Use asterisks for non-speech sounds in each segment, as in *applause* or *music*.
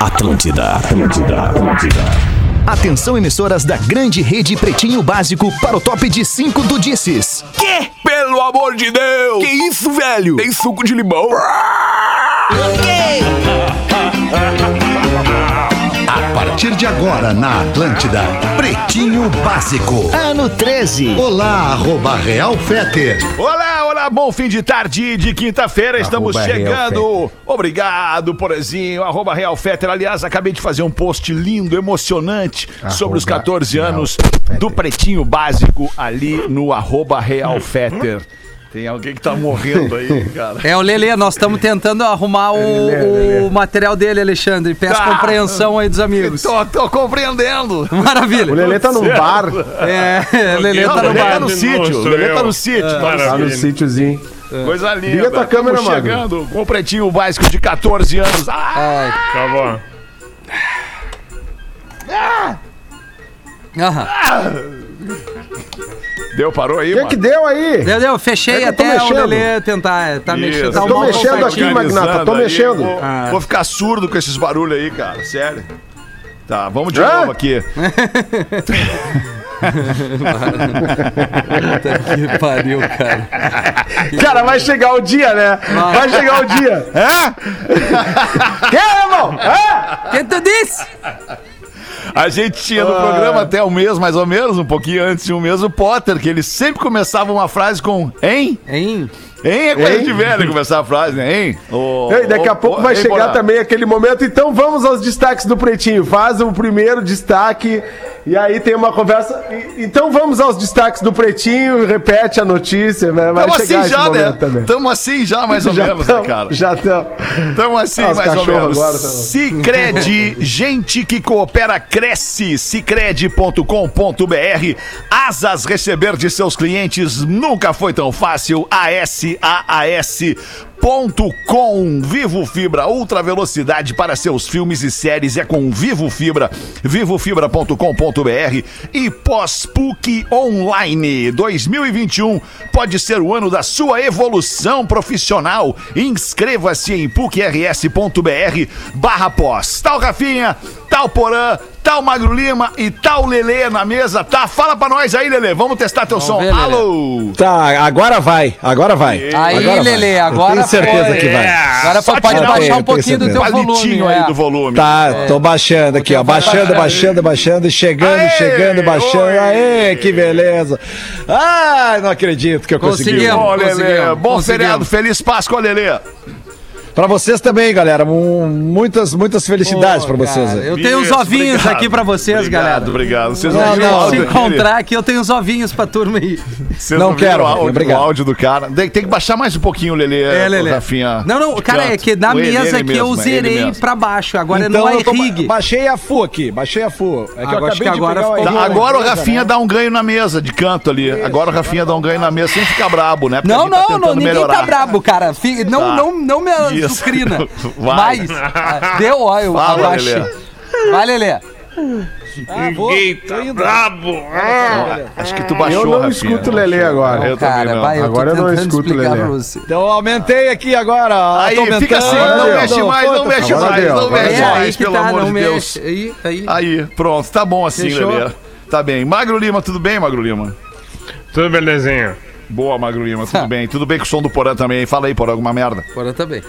Atlântida, Atlântida, Atlântida. Atenção emissoras da grande rede Pretinho Básico para o top de 5 do Disses. Que? Pelo amor de Deus! Que isso, velho? Tem suco de limão? A partir de agora na Atlântida, Pretinho Básico. Ano 13. Olá, arroba Real Feter. Olá, olá, bom fim de tarde de quinta-feira. Estamos Arroba chegando. Obrigado, Porazinho. Arroba Real Fetter. Aliás, acabei de fazer um post lindo, emocionante sobre os 14 anos do Pretinho Básico ali no arroba Real Fetter. *laughs* Tem alguém que tá morrendo aí, *laughs* cara. É o Lelê, nós estamos tentando arrumar o, o material dele, Alexandre. Peço Tá. compreensão aí dos amigos. Tô, tô compreendendo. Maravilha. O Lelê tá num Certo. bar, É, *laughs* Lelê Não, tá no Lelê tá bar. no sítio. sou Lelê tá no sítio. tá no tá no sítiozinho. Coisa linda. Liga tua câmera, Estamos Magro. chegando com o pretinho básico de 14 anos. Ah, Ai, Tá bom. aham. Deu, parou aí, O que mano? que deu aí? Deu, deu, fechei É que até o. Lelê tentar. Tá Isso. mexendo. Tá um tô mexendo aqui, Magnata, tô Aí, mexendo. Vou, Ah. vou ficar surdo com esses barulhos aí, cara. Sério. Tá, vamos de Hã? novo aqui. *laughs* Puta que pariu, cara. Cara, vai chegar o dia, né? Vai chegar o dia. Hã? Que, irmão? Hã? Quem tu disse? A gente tinha no Ah. programa até um mês, mais ou menos, um pouquinho antes de um mês, o Potter, que ele sempre começava uma frase com hein? Hein? Hein é coisa Hein? de velho começar a frase, né? Hein? Ô, E daqui a pouco ô, vai hein, chegar Porã? também aquele momento. Então vamos aos destaques do Pretinho. Faz o primeiro destaque e aí tem uma conversa. E- Então vamos aos destaques do Pretinho. Repete a notícia. né? Vai Tamo chegar assim já, né? também. Tamo assim já, mais ou menos, tamo, né, cara? Já estamos. Tamo assim, Ah, mais ou menos. agora Cicred, *laughs* gente que coopera, cresce. Cicred.com.br. Asas receber de seus clientes nunca foi tão fácil. ASAAS. Com Vivo Fibra, ultra velocidade para seus filmes e séries é com Vivo Fibra, vivofibra.com.br e pós-PUC Online 2021 pode ser o ano da sua evolução profissional. Inscreva-se em pucrs.br barra pós. Tal Rafinha, tal Porã, tal Magro Lima e tal Lelê na mesa, tá? Fala pra nós aí, Lelê, vamos testar teu som. ver. Alô! Tá, agora vai, agora vai. Aí, agora Lelê, vai. agora tenho certeza foi. que vai. Agora Só pode baixar um pouquinho do teu volume. Palitinho é. aí do volume. Tá, tô baixando aqui, ó. Baixando, baixando, baixando, chegando, Aê, chegando, baixando. oi. Aê, que beleza. Ai, não acredito que eu consegui. Conseguimos. Bom, Lelê, bom conseguimos. feriado, feliz Páscoa, Lelê. Pra vocês também, galera. mu- Muitas, muitas felicidades pra vocês. Cara, eu tenho uns Isso, ovinhos obrigado. aqui pra vocês, Obrigado, galera. Obrigado, Vocês Não, o não, Se encontrar aqui, eu tenho uns ovinhos pra turma aí. Vocês Não ouviram quero, o áudio, obrigado. o áudio do cara. Tem, tem que baixar mais um pouquinho, Lelê. É, Lelê. Rafinha. Não, não, cara, é canto. que na ele mesa que eu é zerei pra baixo. Agora Então, não é eu tô ba- rig. baixei a FU aqui, baixei a FU. É que eu Agora, acho acabei que agora ficou bom. Agora o Rafinha né? dá um ganho na mesa, de canto ali. Agora o Rafinha dá um ganho na mesa sem ficar brabo, né? Não, tá não, não, ninguém tá brabo, cara. Não, Tá. não, não me Isso. azucrina. *laughs* Vai. Mais. Ah, Deu, ó, eu Fala, abaixei. Lelê. Vai, Lelê. Ah. Ninguém tá brabo. Acho que tu baixou, Eu não Rafinha. escuto o Lelê agora. Eu também Cara, não. vai, eu Agora eu não escuto, explicar Lelê. Então eu aumentei aqui agora. Aí, fica assim, não deu. mexe mais, não mexe Agora mais, deu, não mexe É, mais, pelo tá, amor não de Deus. Aí, aí. Aí, pronto, tá bom assim, Fechou? Lelê. Tá bem. Magro Lima, tudo bem, Magro Lima? Tudo belezinha. Boa, Magro Lima, tudo Tá. bem. Tudo bem com o som do Porã também. Fala aí, Porã, alguma merda. Agora tá bem.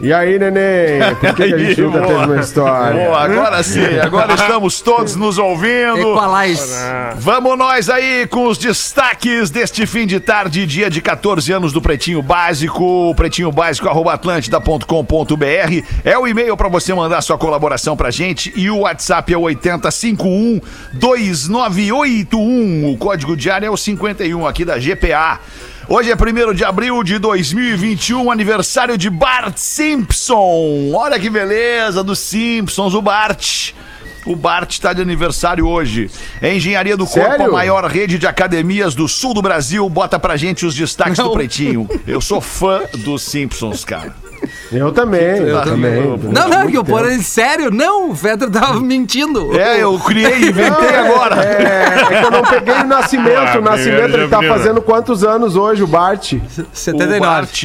E aí, neném? Por que, que a gente nunca boa. teve uma história? Boa, agora sim. Agora *laughs* estamos todos nos ouvindo. Equalize. Vamos nós aí com os destaques deste fim de tarde, dia de 14 anos do Pretinho Básico, pretinho básico atlântida.com.br é o e-mail para você mandar sua colaboração pra gente e o WhatsApp é o 8051 2981. O código diário é o 51 aqui da GPA. Hoje é 1 de abril de 2021, aniversário de Bart Simpson. Olha que beleza dos Simpsons, o Bart. O Bart está de aniversário hoje. É Engenharia do Corpo, Sério? a maior rede de academias do sul do Brasil. Bota pra gente os destaques do Não. Pretinho. Eu sou *laughs* fã dos Simpsons, cara. Eu também, eu também. Não, não, que o Porã, sério, não, o Fetter tava mentindo. É, eu criei, inventei agora. É, é que eu não peguei o Nascimento. Ah, O Nascimento, ele tá primeiro, fazendo quantos anos hoje, o Bart? O 79. Bart,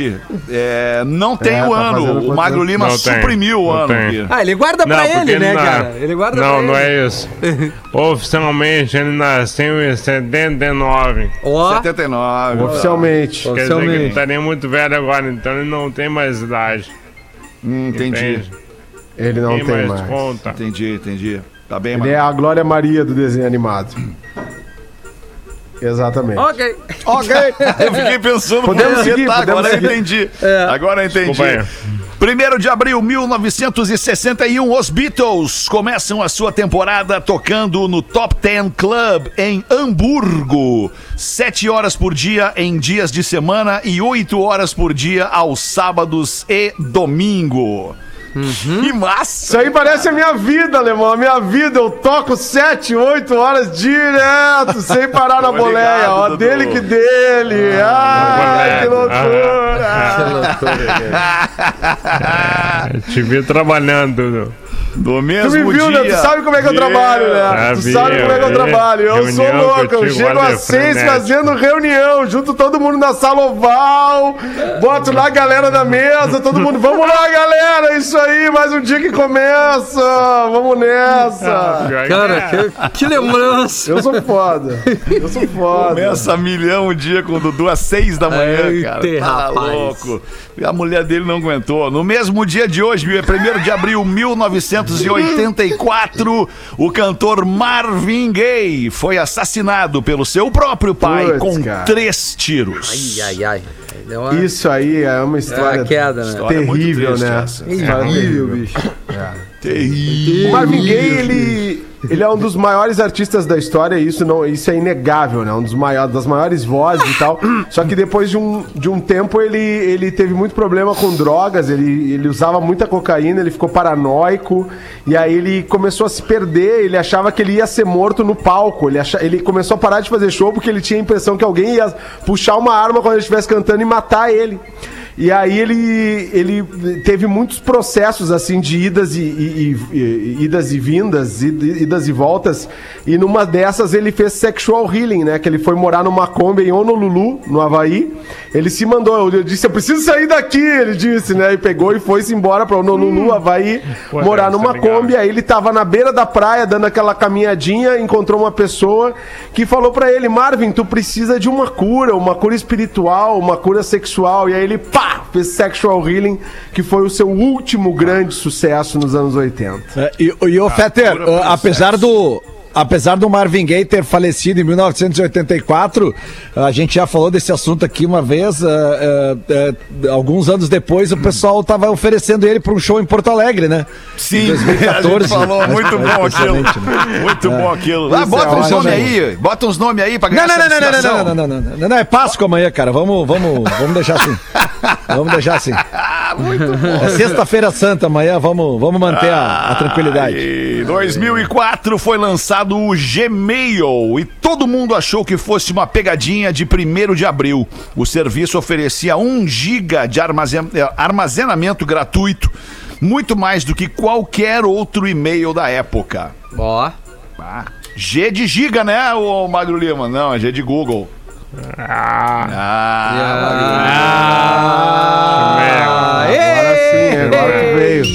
é, não tem É, o tá ano. O quantos Magro anos? Lima Não tem, suprimiu o não ano. Ah, ele guarda pra porque ele, né, na- cara? Ele guarda Não, pra não ele. é isso. Oficialmente ele nasceu em 79. Ó, 79. Oficialmente. Quer dizer que ele oficialmente. estaria muito velho agora, então ele não tem mais idade. Hum, entendi. Entende? Ele não Tem tem mais mais. conta. Entendi, entendi. Tá bem, Ele Magro. é a Glória Maria do desenho animado. Exatamente. ok. Ok. *laughs* Eu fiquei pensando Podemos seguir, tá, podemos agora eu seguir. entendi. É. Agora eu entendi. Desculpa. 1 de abril de 1961, os Beatles começam a sua temporada tocando no Top Ten Club em Hamburgo. Sete horas por dia em dias de semana e oito horas por dia aos sábados e domingo. Que massa! Isso aí parece a minha vida, alemão. A minha vida, eu toco 7, 8 horas direto, sem parar na boleia. ligado, Ó, Dudu. dele que dele. Ai, que boleia. loucura. *laughs* *laughs* Eu te vi trabalhando, Dudu. Do Tu mesmo me viu, dia. né? Tu sabe como é que eu trabalho, né? Ah, tu sabe como é que eu trabalho. Eu sou Reunião louco, eu chego às seis frenético. fazendo reunião, junto todo mundo na sala oval, boto lá a galera da mesa, todo mundo, vamos lá, galera, é isso aí, mais um dia que começa, vamos nessa. Cara, que, que lembrança. Eu sou foda, eu sou foda. Começa milhão o dia com o Dudu às seis da manhã, Eita, cara. Tá rapaz. louco. E a mulher dele não aguentou. No mesmo dia de hoje, 1 de abril de 1984, o cantor Marvin Gaye foi assassinado pelo seu próprio pai Puts, com cara. três tiros. Ai, ai, ai. Uma- Isso aí é uma É história a queda, né? História muito terrível, triste né? essa. Terrível. bicho. Terrível. O Marvin Gaye, ele, ele é um dos maiores artistas da história, isso, não, isso é inegável, né? Um dos maiores, das maiores vozes e tal. Só que depois de um, de um tempo ele, ele teve muito problema com drogas, ele, ele usava muita cocaína, ele ficou paranoico, e aí ele começou a se perder, ele achava que ele ia ser morto no palco. Ele, acha, ele começou a parar de fazer show porque ele tinha a impressão que alguém ia puxar uma arma quando ele estivesse cantando e matar ele. E aí ele, ele teve muitos processos assim de idas e, e- e- idas e vindas, id- idas e voltas. E numa dessas ele fez sexual healing, né? Que ele foi morar numa Kombi em Honolulu, no Havaí. Ele se mandou, ele disse, eu preciso sair daqui, ele disse, né? E pegou e foi-se embora pra Honolulu, Havaí, Pô, morar numa legal. Kombi. Aí ele tava na beira da praia, dando aquela caminhadinha, encontrou uma pessoa que falou pra ele, Marvin, tu precisa de uma cura, uma cura espiritual, uma cura sexual. E aí ele, pá, fez Sexual Healing, que foi o seu último grande sucesso nos anos 80. É, E, e o Fetter, uh, apesar do. Apesar do Marvin Gaye ter falecido em 1984, a gente já falou desse assunto aqui uma vez. uh, uh, uh, alguns anos depois, o pessoal estava oferecendo ele para um show em Porto Alegre, né? Sim, Em 2014, a gente falou, muito mas bom aquilo. precisamente, né? *laughs* Muito bom aquilo. Ah, bota é uns nomes aí, bota uns nomes aí Não, ganhar não, não, não, não, não, não, não, não, não, não, é Páscoa amanhã, cara. Vamos, vamos, vamos, deixar assim. *laughs* Vamos deixar assim. *laughs* É sexta-feira santa amanhã, vamos, vamos manter a, a tranquilidade. Em 2004 foi lançado o Gmail e todo mundo achou que fosse uma pegadinha de 1 de abril. O serviço oferecia 1 giga de armazen- eh, armazenamento gratuito, muito mais do que qualquer outro e-mail da época. Ó. Ah, G de giga, né, o Magro Lima? Não, é G de Google. Ah, Ah, Agora sim, agora tu veio.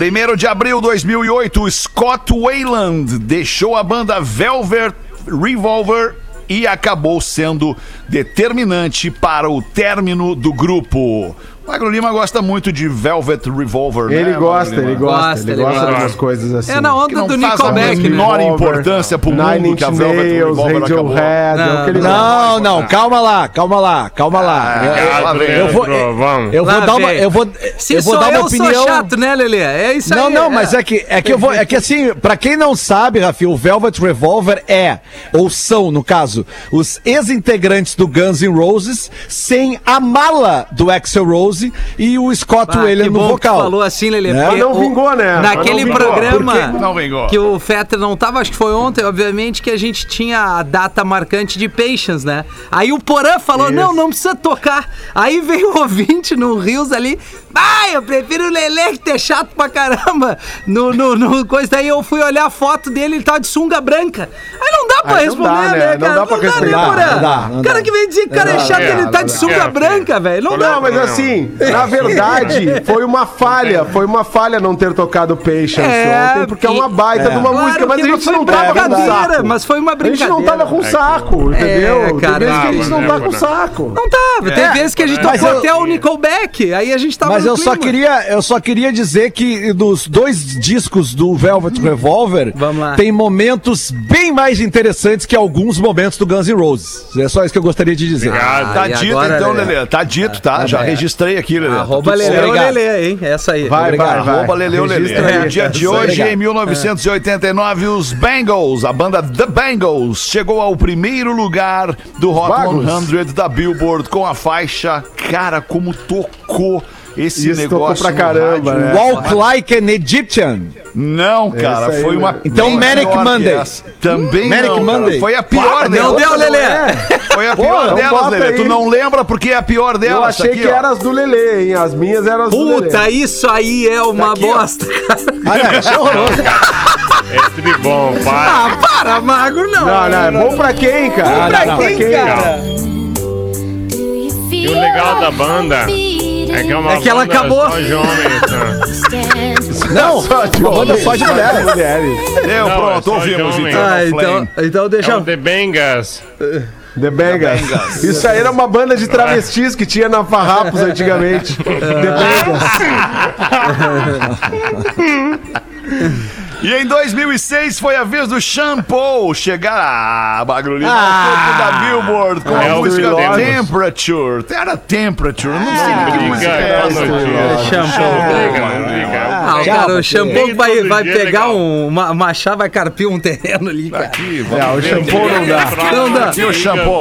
1 de abril de 2008, Scott Wayland deixou a banda Velvet Revolver e acabou sendo determinante para o término do grupo. Magro Lima gosta muito de Velvet Revolver, né? Ele Magro gosta, ele gosta, ele gosta de umas coisas assim. É na onda não do Nickelback, né? menor importância pro Nine mundo que a Velvet Nails, Revolver acabou. É o que ele Não. gosta. Não, não, calma lá, calma lá, calma lá. Ah, Eu- vou, eu vou dar uma, eu vou, Se eu vou dar uma eu, opinião. sou chato, né, Lelê? É isso aí. Não, não, mas é que é que eu vou, é que assim, pra quem não sabe, Rafi, o Velvet Revolver é ou são, no caso, os ex-integrantes do Guns N' Roses sem a mala do Axl Rose Rose e o Scott Ah, Williams que no vocal. falou assim, Lelê. Né? porque Mas não vingou, né? Naquele não vingou. programa que não o Fetter não tava, acho que foi ontem, obviamente, que a gente tinha a data marcante de Patience, né? Aí o Porã falou, não, não precisa tocar. Aí veio o *laughs* ouvinte no Rios ali, ai, eu prefiro o Lelê que é chato pra caramba. No, no, no coisa daí eu fui olhar a foto dele, ele tava de sunga branca. Aí não dá pra Ah, não responder, dá, né, né? Não cara? dá pra respeitar. Porã? Não dá, não O cara dá. que vem dizer que o cara é chato, dá, ele tá não de dá. sunga branca, velho. Não dá. Não, mas assim, na *laughs* verdade, foi uma falha. Foi uma falha não ter tocado Patience É, ontem, porque é uma baita de uma Claro música, mas a gente não tava com brincadeira, saco. mas foi uma A gente não brincadeira. tava com saco, entendeu? É, cara. Tem vezes que a gente não Tava, tá né, com saco. Não tava, tem vezes que a gente Mas tocou eu- até o Nickelback, aí a gente tava Mas no eu só queria, eu só queria dizer que dos dois discos do Velvet Revolver Vamos lá. tem momentos bem mais interessantes que alguns momentos do Guns N' Roses. É só isso que eu gostaria de dizer. Obrigado. Tá e dito agora, então, Lelê? Lelê. Tá dito, tá? Já registrei aqui, Lelê. Arroba Tá Lelê hein? Essa aí. Vai, Obrigado. vai, vai. Arroba Leleu Lelê. Registra No dia de hoje, em 1989, os Bangles, a banda The Bangles, chegou ao primeiro lugar do Hot Vagos. 100 da Billboard com a faixa Cara, como tocou esse Isso negócio pra caramba, rádio. né? Walk Like an Egyptian. Não, cara, aí, foi uma né? Então, Manic Monday. essa. Também Manic não, cara. Monday. Foi a pior Não delas. deu, Lelê. Foi a pior então delas, Lelê. aí. Tu não lembra porque é a pior Eu delas. achei aqui, que ó. eram as do Lelê, hein? As minhas eram as do Lelê. Puta, isso aí é uma Aqui, ó. bosta. Ah, não, isso é horroroso. É tudo bom, para. Ah, para, Magro, não. Não, não, é bom pra quem, cara? Não, Pra não, quem, cara? E o legal da banda é que é uma É que ela acabou. só de homens, né? Não, *laughs* uma banda só de mulheres. mulheres. Deu, Não, pronto, é só ouvimos de homem. então. Ah, então, então É deixa o The Bangas. The Bangers. Bangers. Isso aí era uma banda de travestis que tinha na Farrapos antigamente. *laughs* The Bangers. *laughs* E em 2006 foi a vez do Shampoo chegar a Bagrulina ah, da Billboard com é a o música Lord. Temperature. Era Temperature, eu não sei nem que música é essa. notícia. Shampoo. Liga. Ah, o Já, cara, o shampoo vai, vai é pegar um, uma, uma chave, vai carpir um terreno ali, cara. Aqui, É, o shampoo não dá. Não dá. E o Shampoo?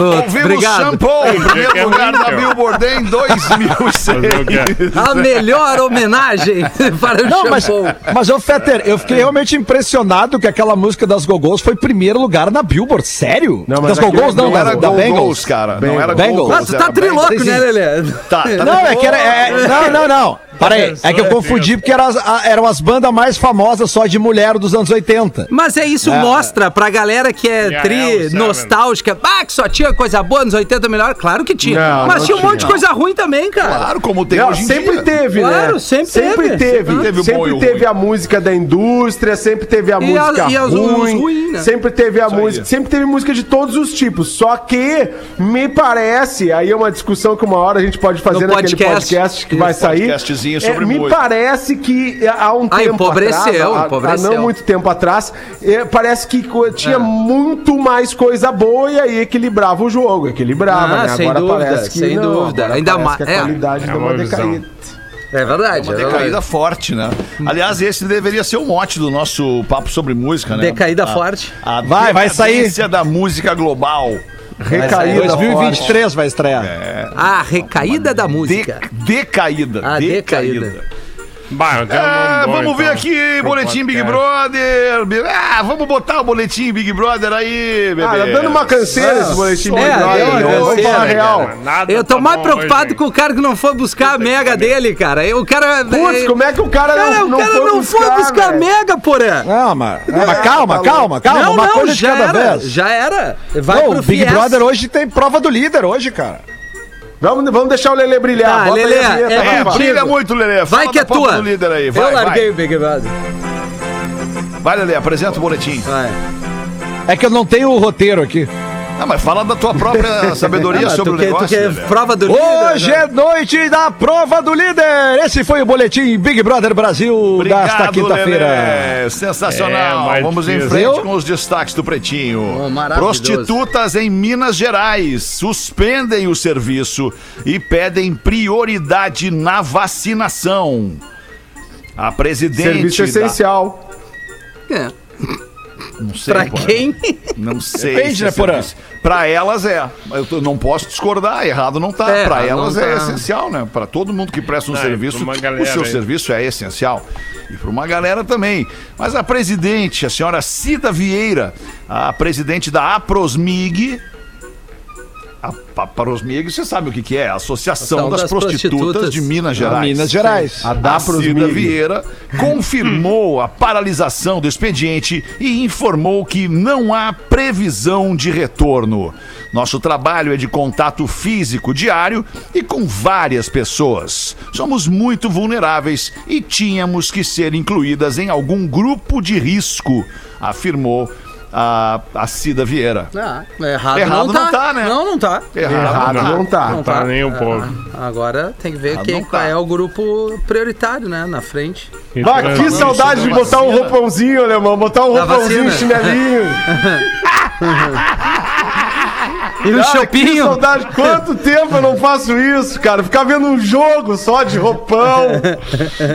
Ouvimos Obrigado. Shampoo em primeiro É lugar da. Billboard em *laughs* 2006. A melhor homenagem *laughs* para o Não, mas, shampoo. mas ô Fetter, eu fiquei realmente impressionado que aquela música das Gogos foi primeiro lugar na Billboard. Sério? Não, mas das Gogos não, Não da, era da Bengals. Cara. Não era Bengals. Go Ah, tu tá triloco, Bengals. né, Lelê? Tá, tá Não, é que era. é- não, não, não. Para aí. É que eu confundi porque eram as, eram as bandas mais famosas só de mulher dos anos 80. Mas é isso, mostra pra galera que é Yeah, tri nostálgica. Ah, que só tinha coisa boa nos 80 melhor. Claro que tinha. Não, Mas não tinha um monte de coisa ruim também, cara. Claro, como tem Não, hoje em sempre dia. teve, né? Claro, sempre teve. teve. Sempre teve Sempre bom e o teve a música da indústria, sempre teve a E música a- e ruim, ruim, né? sempre teve a Isso aí. música, sempre teve música de todos os tipos. Só que me parece, aí é uma discussão que uma hora a gente pode fazer No naquele podcast. podcast, que vai sair. Podcastzinho sobre É, me parece que há um Ah, tempo empobreceu, atrás, há- há, empobreceu. não muito tempo atrás, é, parece que tinha muito mais coisa boa e aí equilibrava o jogo, equilibrava, Ah, né? sem Agora dúvida, parece que sem não, dúvida. agora Ainda mais- que a é. qualidade É deu uma uma decaída. É verdade. Uma é decaída verdade. forte, né? Aliás, esse deveria ser o mote do nosso papo sobre música, né? Decaída A- forte. A Vai, vai sair. da música global. Recaída 2023 vai estrear. A recaída da De- música. decaída. Ah, decaída. Bah, eu tenho Ah, vamos ver então, aqui, boletim Big. Brother. Ah, vamos botar o boletim Big Brother aí, bebê. Ah, tá dando uma canseira esse boletim É, Big Brother, uma né? Vamos falar real. Cara, nada Eu tô tá mais bom preocupado hoje, com o cara que não foi buscar a mega dele, cara. O cara. Putz, como é que o cara, Cara, não, o não cara foi não buscar, foi buscar velho? mega, porã. Não, mas, não, mas calma, tá calma, calma. não, uma não, coisa de já cada era. vez. Já era. Vai Não, pro o Big Fies. Brother hoje tem prova do líder hoje, cara. Vamos, vamos deixar o Lelê brilhar. Tá, vinheta, é. Brilha muito, Lelê. Vai que é tua. do líder aí. Vai, Eu larguei vai. o Big Brother. Vai, Lelê, apresenta o boletim. Vai. É que eu não tenho o roteiro aqui. Ah, mas fala da tua própria *laughs* sabedoria Ah, sobre tu o quer, tu negócio. quer Lelê. prova do líder? Hoje né? é noite da prova do líder. Esse foi o boletim Big Brother Brasil desta quinta-feira. Sensacional. É, Vamos em frente Eu? com os destaques do Pretinho. Oh. Prostitutas em Minas Gerais suspendem o serviço e pedem prioridade na vacinação. A presidente Serviço da- essencial. É. Não sei. Pra Porã. quem? Não *laughs* sei. Depende, se né, é Porã? serviço. Pra elas é. Eu tô- não posso discordar, errado não tá. É, pra elas não é tá. essencial, né? Pra todo mundo que presta um e serviço, o seu aí. serviço é essencial. E pra uma galera também. Mas a presidente, a senhora Cida Vieira, a presidente da APROSMIG, a APROSMIG, você sabe o que, que é? A Associação Ação das, das Prostitutas, Prostitutas de Minas Gerais. Minas Gerais. A A Dapros Cida. Vieira confirmou a paralisação do expediente e informou que não há previsão de retorno. Nosso trabalho é de contato físico diário e com várias pessoas. Somos muito vulneráveis e tínhamos que ser incluídas em algum grupo de risco, afirmou a, a Cida Vieira. Ah, errado, Errado não, não tá. tá, né? Não, não tá. Errado não tá. Não Tá nem um pouco. Agora tem que ver Errado quem não tá. é o grupo prioritário, né? Na frente. Ah, que saudade de botar um roupãozinho, alemão. Botar um Da roupãozinho, vacina. chinelinho. *laughs* E o Cara, que Chopinho. saudade. Quanto tempo eu não faço isso, cara? Ficar vendo um jogo só de roupão *laughs*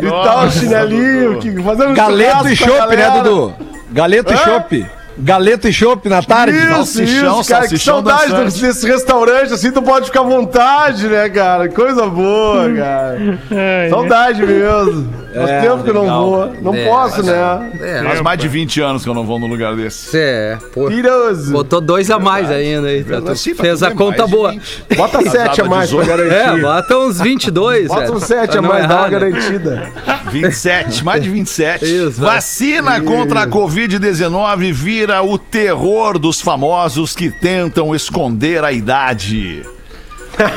e tal, chinelinho. Que, fazendo Galeto e chopp, né, galera. Dudu? Galeto e chopp. Galeto e chopp na tarde. Isso, Salsichão, isso, cara. Que salsichão saudade dançante. desse, restaurante, assim, tu pode ficar à vontade, né, cara? Coisa boa, *laughs* cara. Saudade mesmo. *laughs* Faz É, tempo que eu não vou. Não É, posso, mas- né? É, Faz mais de 20 anos que eu não vou num lugar desse. é, pô. Piroso. Botou dois a mais ainda aí. tá? Tu Sim, Fez a bem, conta boa. 20. Bota *laughs* sete a mais pra 18. É, garantir. bota uns 22, Bota um sete a mais, dá uma né? garantida. 27, mais de 27. Isso. Vacina contra a Covid-19 vira o terror dos famosos que tentam esconder a idade.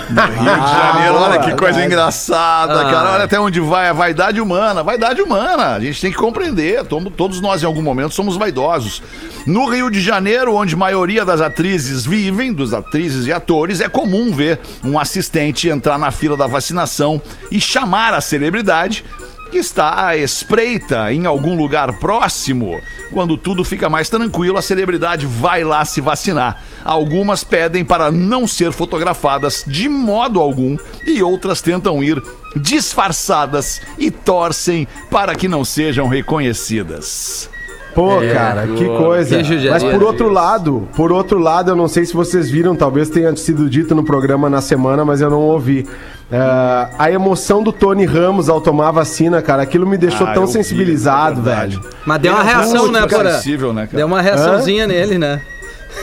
No *laughs* Rio de Janeiro, olha que coisa engraçada, Ah. cara. Olha até onde vai a vaidade humana. Vaidade humana, a gente tem que compreender. Todos nós, em algum momento, somos vaidosos. No Rio de Janeiro, onde a maioria das atrizes vivem, dos atrizes e atores, é comum ver um assistente entrar na fila da vacinação e chamar a celebridade que está à espreita em algum lugar próximo. Quando tudo fica mais tranquilo, a celebridade vai lá se vacinar. Algumas pedem para não ser fotografadas de modo algum e outras tentam ir disfarçadas e torcem para que não sejam reconhecidas. Pô, cara, que coisa. Que. Mas por outro lado, por outro lado, eu não sei se vocês viram, talvez tenha sido dito no programa na semana, mas eu não ouvi. É, a emoção do Tony Ramos ao tomar a vacina, cara, aquilo me deixou Ah, tão eu vi, sensibilizado, é velho. Mas deu uma reação, né, sensível, né, cara? Deu uma reaçãozinha nele, né?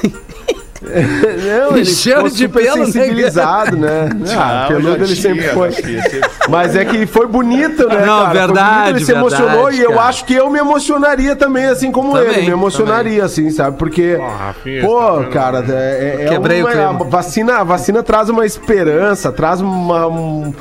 *laughs* Não, ele Cheiro ficou de super pelo, né, sensibilizado, né? *laughs* Ah, Ah, peludo ele sempre tinha, foi. sempre Mas é que foi bonito, né, Não, cara? Foi verdade, bonito, ele se verdade, emocionou e eu cara. acho que eu me emocionaria também, assim como Também, ele. Me emocionaria, assim, sabe? Porque, pô, tá cara, é, é Quebrei o uma, clima. a vacina, a vacina traz uma esperança, traz uma, um,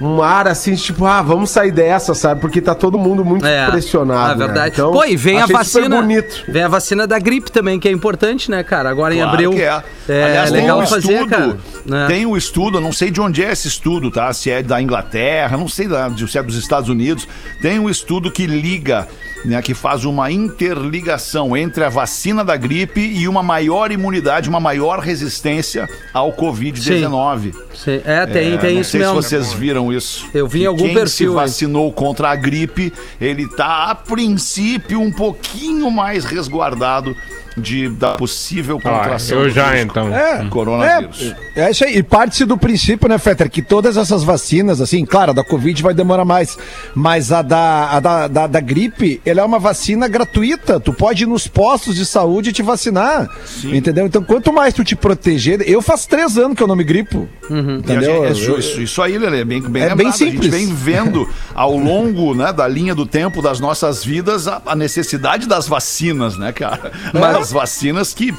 um ar assim, tipo, ah, vamos sair dessa, sabe? Porque tá todo mundo muito É, pressionado. é né? verdade. Então, Pô, e vem a vacina. bonito. Vem a vacina da gripe também, que é importante, né, cara? Agora em Claro abril. Que é. É Aliás, legal tem um fazer, estudo, cara. né? Tem um estudo, eu não sei de onde é esse estudo, tá? Se é da Inglaterra, não sei se é dos Estados Unidos. Tem um estudo que liga, né, que faz uma interligação entre a vacina da gripe e uma maior imunidade, uma maior resistência ao Covid-19. Sim, É, tem, É, tem não isso sei mesmo. se vocês viram isso. Eu vi em algum quem perfil se aí. vacinou contra a gripe, ele tá a princípio um pouquinho mais resguardado de da possível Ah, contração eu do já vírus então. É, coronavírus. É, é isso aí. E parte-se do princípio, né, Fetter, que todas essas vacinas, assim, claro, a da Covid vai demorar mais, mas a da, a da, da, da gripe, ela é uma vacina gratuita. Tu pode ir nos postos de saúde e te vacinar. Entendeu? Então, quanto mais tu te proteger. Eu faz três anos que eu não me gripo. A Entendeu? gente- isso, isso- isso aí, Lelê, bem, bem É lembrado. bem A simples. gente vem vendo *laughs* ao longo né, da linha do tempo das nossas vidas a, a necessidade das vacinas, né, cara? É. As vacinas que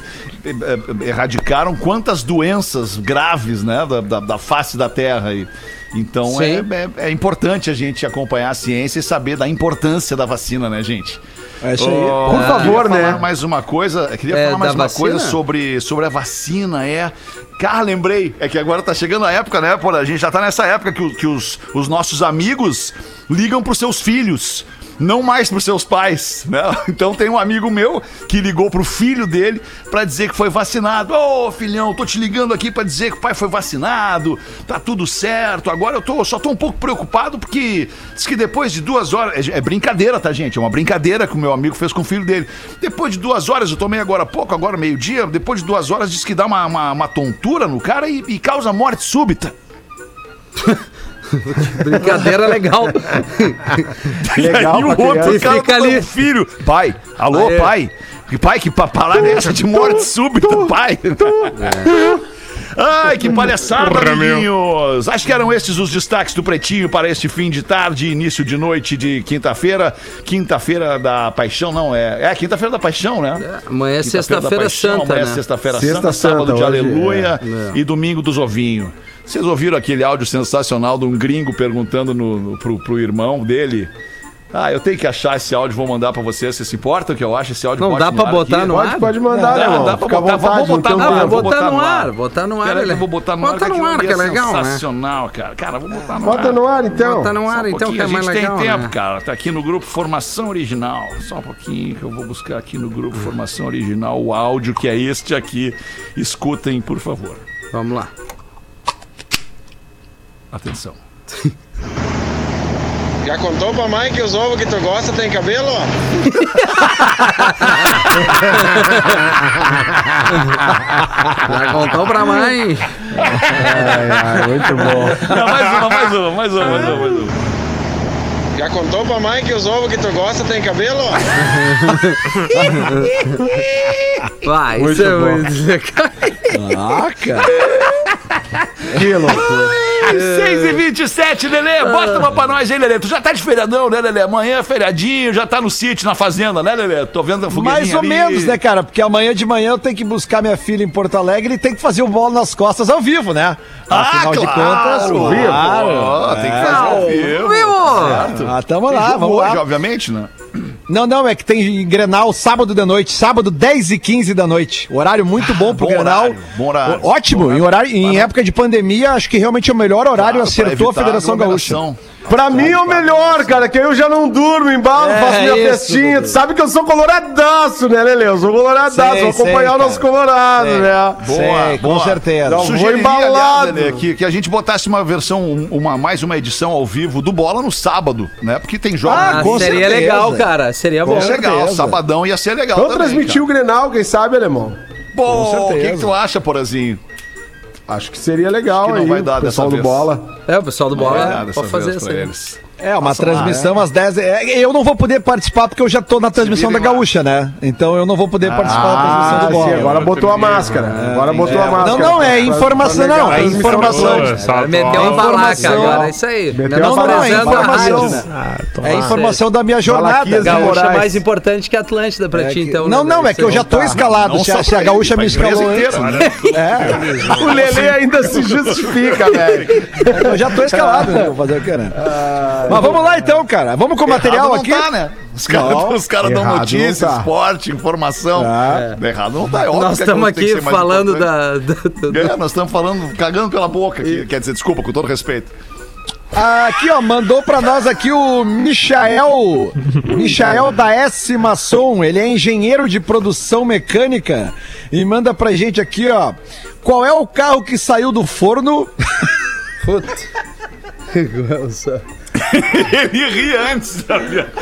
eh, eh, erradicaram quantas doenças graves, né, da, da, da face da Terra. E, então é, é, é importante a gente acompanhar a ciência e saber da importância da vacina, né, gente? É isso aí. Oh, Por favor, né? mais uma coisa, eu queria É, falar mais uma vacina? coisa sobre, sobre a vacina, é. Cara, lembrei, é que agora tá chegando a época, né, Porra? A gente já tá nessa época que, que os, os nossos amigos ligam pros seus filhos. Não mais pros seus pais, né? *laughs* Então tem um amigo meu que ligou pro filho dele pra dizer que foi vacinado. Ô, filhão, tô te ligando aqui pra dizer que o pai foi vacinado, tá tudo certo. Agora eu tô, só tô um pouco preocupado porque diz que depois de duas horas. É, é brincadeira, tá, gente? É uma brincadeira que o meu amigo fez com o filho dele. Depois de duas horas, eu tomei agora pouco, agora meio-dia. Depois de duas horas, diz que dá uma, uma, uma tontura no cara e, e causa morte súbita. *laughs* *laughs* Brincadeira legal. *laughs* Legal e o outro cara Fica ali. filho. Pai, alô, Aí. pai. Que pai, que pa- palavra é essa de morte súbita, pai? *laughs* Ai, que palhaçada, Porra, meu. amiguinhos! Acho que eram estes os destaques do Pretinho para este fim de tarde, início de noite de quinta-feira. Quinta-feira da Paixão, não, é. É, quinta-feira da Paixão, né? Amanhã é Quinta-feira da sexta-feira santa, amanhã é né? Sexta-feira Sexta Santa, sábado Santa, de hoje, Aleluia é. e domingo dos ovinhos. Vocês ouviram aquele áudio sensacional de um gringo perguntando no, no- pro, pro irmão dele? Ah, eu tenho que achar esse áudio, vou mandar pra vocês. Vocês se importam que eu acho esse áudio? Não dá pra botar aqui? no Pode, ar? pode mandar, né, irmão? dá pra Fica botar, vontade, vou não botar no Ah, ar, vou vou botar no ar, ar. botar no ar, ele- eu vou botar no ar. Bota que no aquilo ar, que é legal, né? Sensacional, cara. Cara, vou botar no Bota ar. no ar, então. Bota no ar, um então, que é mais A gente legal, tem tempo, né? cara. Tá aqui no grupo Formação Original. Só um pouquinho que eu vou buscar aqui no grupo Formação Original o áudio que é este aqui. Escutem, por favor. Vamos lá. Atenção. *laughs* Já contou pra mãe que os ovos que tu gosta tem cabelo? *laughs* Já contou pra mãe. Ai, ai, muito bom. Não, mais uma, mais uma, mais uma, mais uma, mais uma. Já contou pra mãe que os ovos que tu gosta tem cabelo? *laughs* Vai, Muito isso é bom. muito. Ah, cara. *laughs* Que loucura. 6 e 27 Lelê, bota uma pra nós aí, Lelê. Tu já tá de feriadão, né, Lelê? Amanhã é feriadinho, já tá no sítio, na fazenda, né, Lelê? Tô vendo a fogueirinha Mais ou ali. menos, né, cara? Porque amanhã de manhã eu tenho que buscar minha filha em Porto Alegre e tem que fazer o bola nas costas ao vivo, né? Ah, Afinal de claro, contas, ao vivo. claro. Ó, tem que fazer ao vivo. Viu? Ah, tamo lá, vamos hoje, lá. obviamente, né? Não, não, é que tem Grenal sábado de noite, sábado 10 e 15 da noite. Horário muito bom pro bom Grenal. horário, bom horário. Ótimo, em, horário, em época de pandemia, acho que realmente é o melhor horário, Claro, acertou a Federação Gaúcha. Pra mim é o melhor, cara, que aí eu já não durmo, embalo, É, faço minha isso, festinha. Tu sabe que eu sou coloradaço, né, Lele? Eu sou coloradaço, Sei, vou acompanhar sei, o nosso colorado, Sei. né? Boa, Sei, com boa. certeza. Não, vou Sugeriria, embalado. aliás, Lelê, que, que a gente botasse uma versão, um- uma, mais uma edição ao vivo do Bola no sábado, né? Porque tem jogos. Ah, Ah, com seria certeza. legal, cara. Seria bom. Ia ser legal, sabadão ia ser legal Vamos transmitir o Grenal, quem sabe, alemão? Com o que, que tu acha, Porazinho? Acho que seria legal Acho que não aí, vai dar o pessoal dessa do vez. Bola. É, o pessoal do Não vai dar bola dessa pode fazer isso eles. É, uma transmissão às 10. é, Eu não vou poder participar porque eu já tô na transmissão da lá. Gaúcha, né? Então eu não vou poder participar da transmissão Ah, do sim, bola. agora botou a máscara. Agora botou a máscara. Não, não, é informação, não, a é informação. Meteu uma balaca agora, é isso aí. Meteu Menosprezando uma balaca, a informação. né? Ah, É informação da minha jornada. Gaúcha é Moraes. mais importante que a Atlântida pra É ti, que- então. não, né? não, é que eu já tô escalado. Não Se a, gaúcha me escalou antes. né? É, *laughs* O Lele ainda se justifica, velho. *laughs* eu já tô escalado, né? Vou fazer o quê, né? Mas vamos lá então, cara. Vamos com o material Errado aqui. Não tá, né? Os caras Não, os caras dão notícia, não tá. esporte, informação. É. Errado não tá. É óbvio Nós estamos aqui falando *laughs* da. da- É, nós estamos falando, cagando pela boca aqui. Quer dizer, desculpa, com todo respeito. Aqui, ó, mandou pra nós aqui o Michael. Michael da S Maçom. Ele é engenheiro de produção mecânica. E manda pra gente aqui, ó. Qual é o carro que saiu do forno? *laughs* *laughs* *laughs* Ele ri antes, sabia?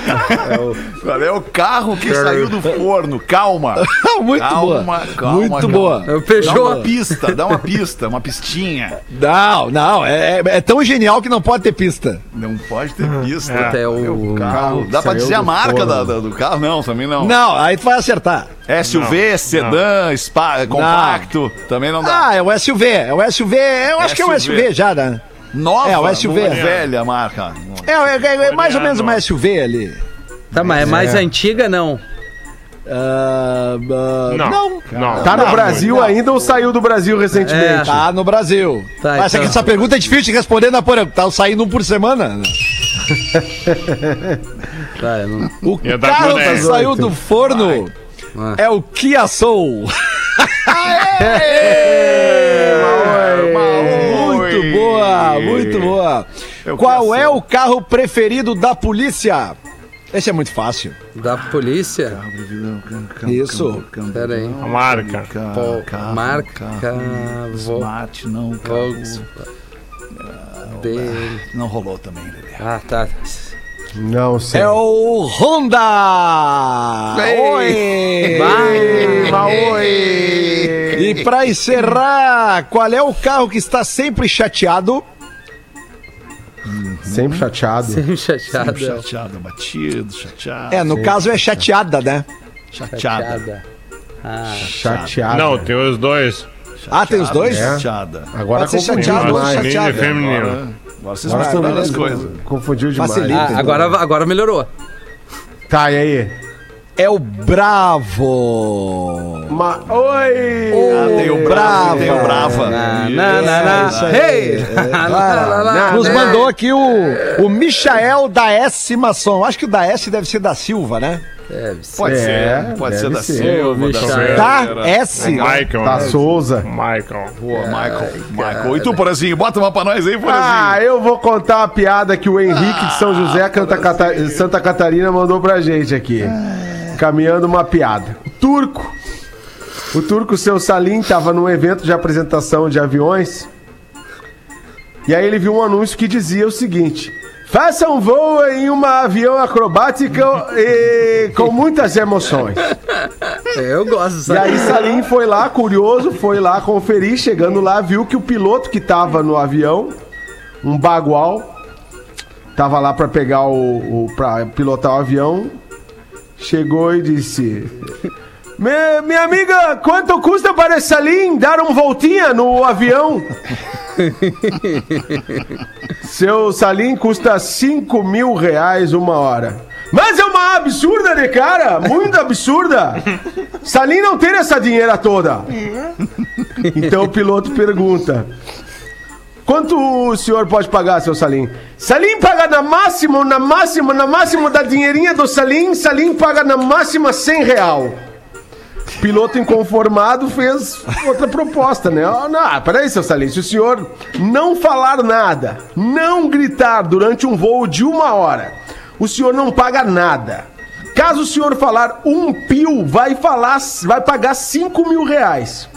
Qual é o carro que saiu do forno? *laughs* Calma. Muito Calma, boa. calma, Muito calma. boa. É o Dá uma pista, dá uma pista, uma pistinha. Não, não. É, é- é tão genial que não pode ter pista. Não pode ter pista. Até o- carro. Dá pra dizer a marca da- da- do carro? Não, também não. Não, aí tu vai acertar. SUV, sedã, spa, compacto, também não dá. Ah, é o SUV. É o SUV. Eu acho que é um SUV. SUV já, né? Nova, é, o SUV. não é velha a marca. É, é- é- é mais ou menos uma SUV ali. Tá, mas é mais antiga, não. Ah, ah, Não. não. Não. Tá no Não, Brasil não. ainda ou saiu do Brasil recentemente? Tá no Brasil. Tá, Mas então. essa pergunta é difícil de responder na porra. Tá saindo um por semana. *laughs* Tá, eu não- O dar carro que saiu do forno Vai. é o Kia Soul. *laughs* Muito boa, muito boa. Eu Qual é o carro preferido da polícia? Esse é muito fácil. Da polícia? Isso. Pera aí. A marca. Pô, marca. Vo- Smart, não, carro. B- Não rolou também, Lelê. Ah, tá. Não sei. É o Honda! Oi! E pra encerrar, qual é o carro que está sempre chateado? Sempre chateado. Sempre chateada. Chateado, batido, chateado. É, no caso é chateada, né? chateada. Chateada. Ah, Chateado. Não, tem os dois. Ah, tem os dois? É. Chateada. Agora Pode ser chateado ou chateada. feminino. Agora, vocês Agora- misturaram as coisas. Confundiu demais. Facilita. Ah, agora, agora melhorou. Tá, e aí? É o Bravo! Ma... Oi! Ah, tem o Bravo, tem o Brava. Na, na, na, na. aí. Hey! É, *laughs* Lá, lá, lá, Nos mandou aqui o, o Michael da S Maçom. Acho que o da S deve ser da Silva, né? Deve ser. Pode É, ser, pode ser da ser. Silva, da. Silveira. Da S. Michael. Da né? Souza. Michael. Boa, Michael. Michael. E tu, Porazinho? Bota uma pra nós aí, Porazinho. Ah, eu vou contar uma piada que o Henrique de São José, Canta Cata- Santa Catarina, mandou pra gente aqui. Caminhando uma piada. O turco. O turco, seu Salim, tava num evento de apresentação de aviões. E aí ele viu um anúncio que dizia o seguinte: Faça um voo em um avião acrobático e com muitas emoções. Eu gosto E aí disso. Salim foi lá, curioso, foi lá conferir, chegando lá, viu que o piloto que tava no avião, um bagual, tava lá pra pegar o, o para pilotar o avião, chegou e disse: "Mi- minha amiga, quanto custa para Salim dar um voltinha no avião?" *laughs* Seu Salim custa 5 mil reais uma hora. Mas é uma absurda de cara, muito absurda. Salim não tem essa dinheira toda. *laughs* Então o piloto pergunta: Quanto o senhor pode pagar, seu Salim? Salim paga na máxima, na máxima, na máxima da dinheirinha do Salim, Salim paga na máxima 100 real. Piloto inconformado fez outra proposta, né? Oh, não, peraí, seu Salim, se o senhor não falar nada, não gritar durante um voo de uma hora, o senhor não paga nada. Caso o senhor falar um pio, vai falar, vai pagar 5 mil reais.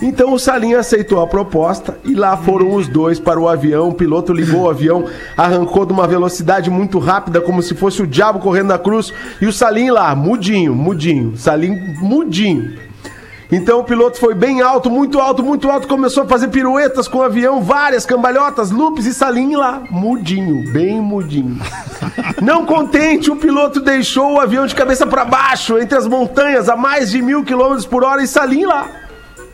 Então o Salim aceitou a proposta e lá foram os dois para o avião. O piloto ligou o avião, arrancou de uma velocidade muito rápida, como se fosse o diabo correndo na cruz. E o Salim lá, mudinho, mudinho. Salim mudinho. Então o piloto foi bem alto, muito alto, muito alto, começou a fazer piruetas com o avião, várias cambalhotas, loops e Salim lá, mudinho, bem mudinho. Não contente, o piloto deixou o avião de cabeça para baixo, entre as montanhas, a mais de mil quilômetros por hora, e Salim lá,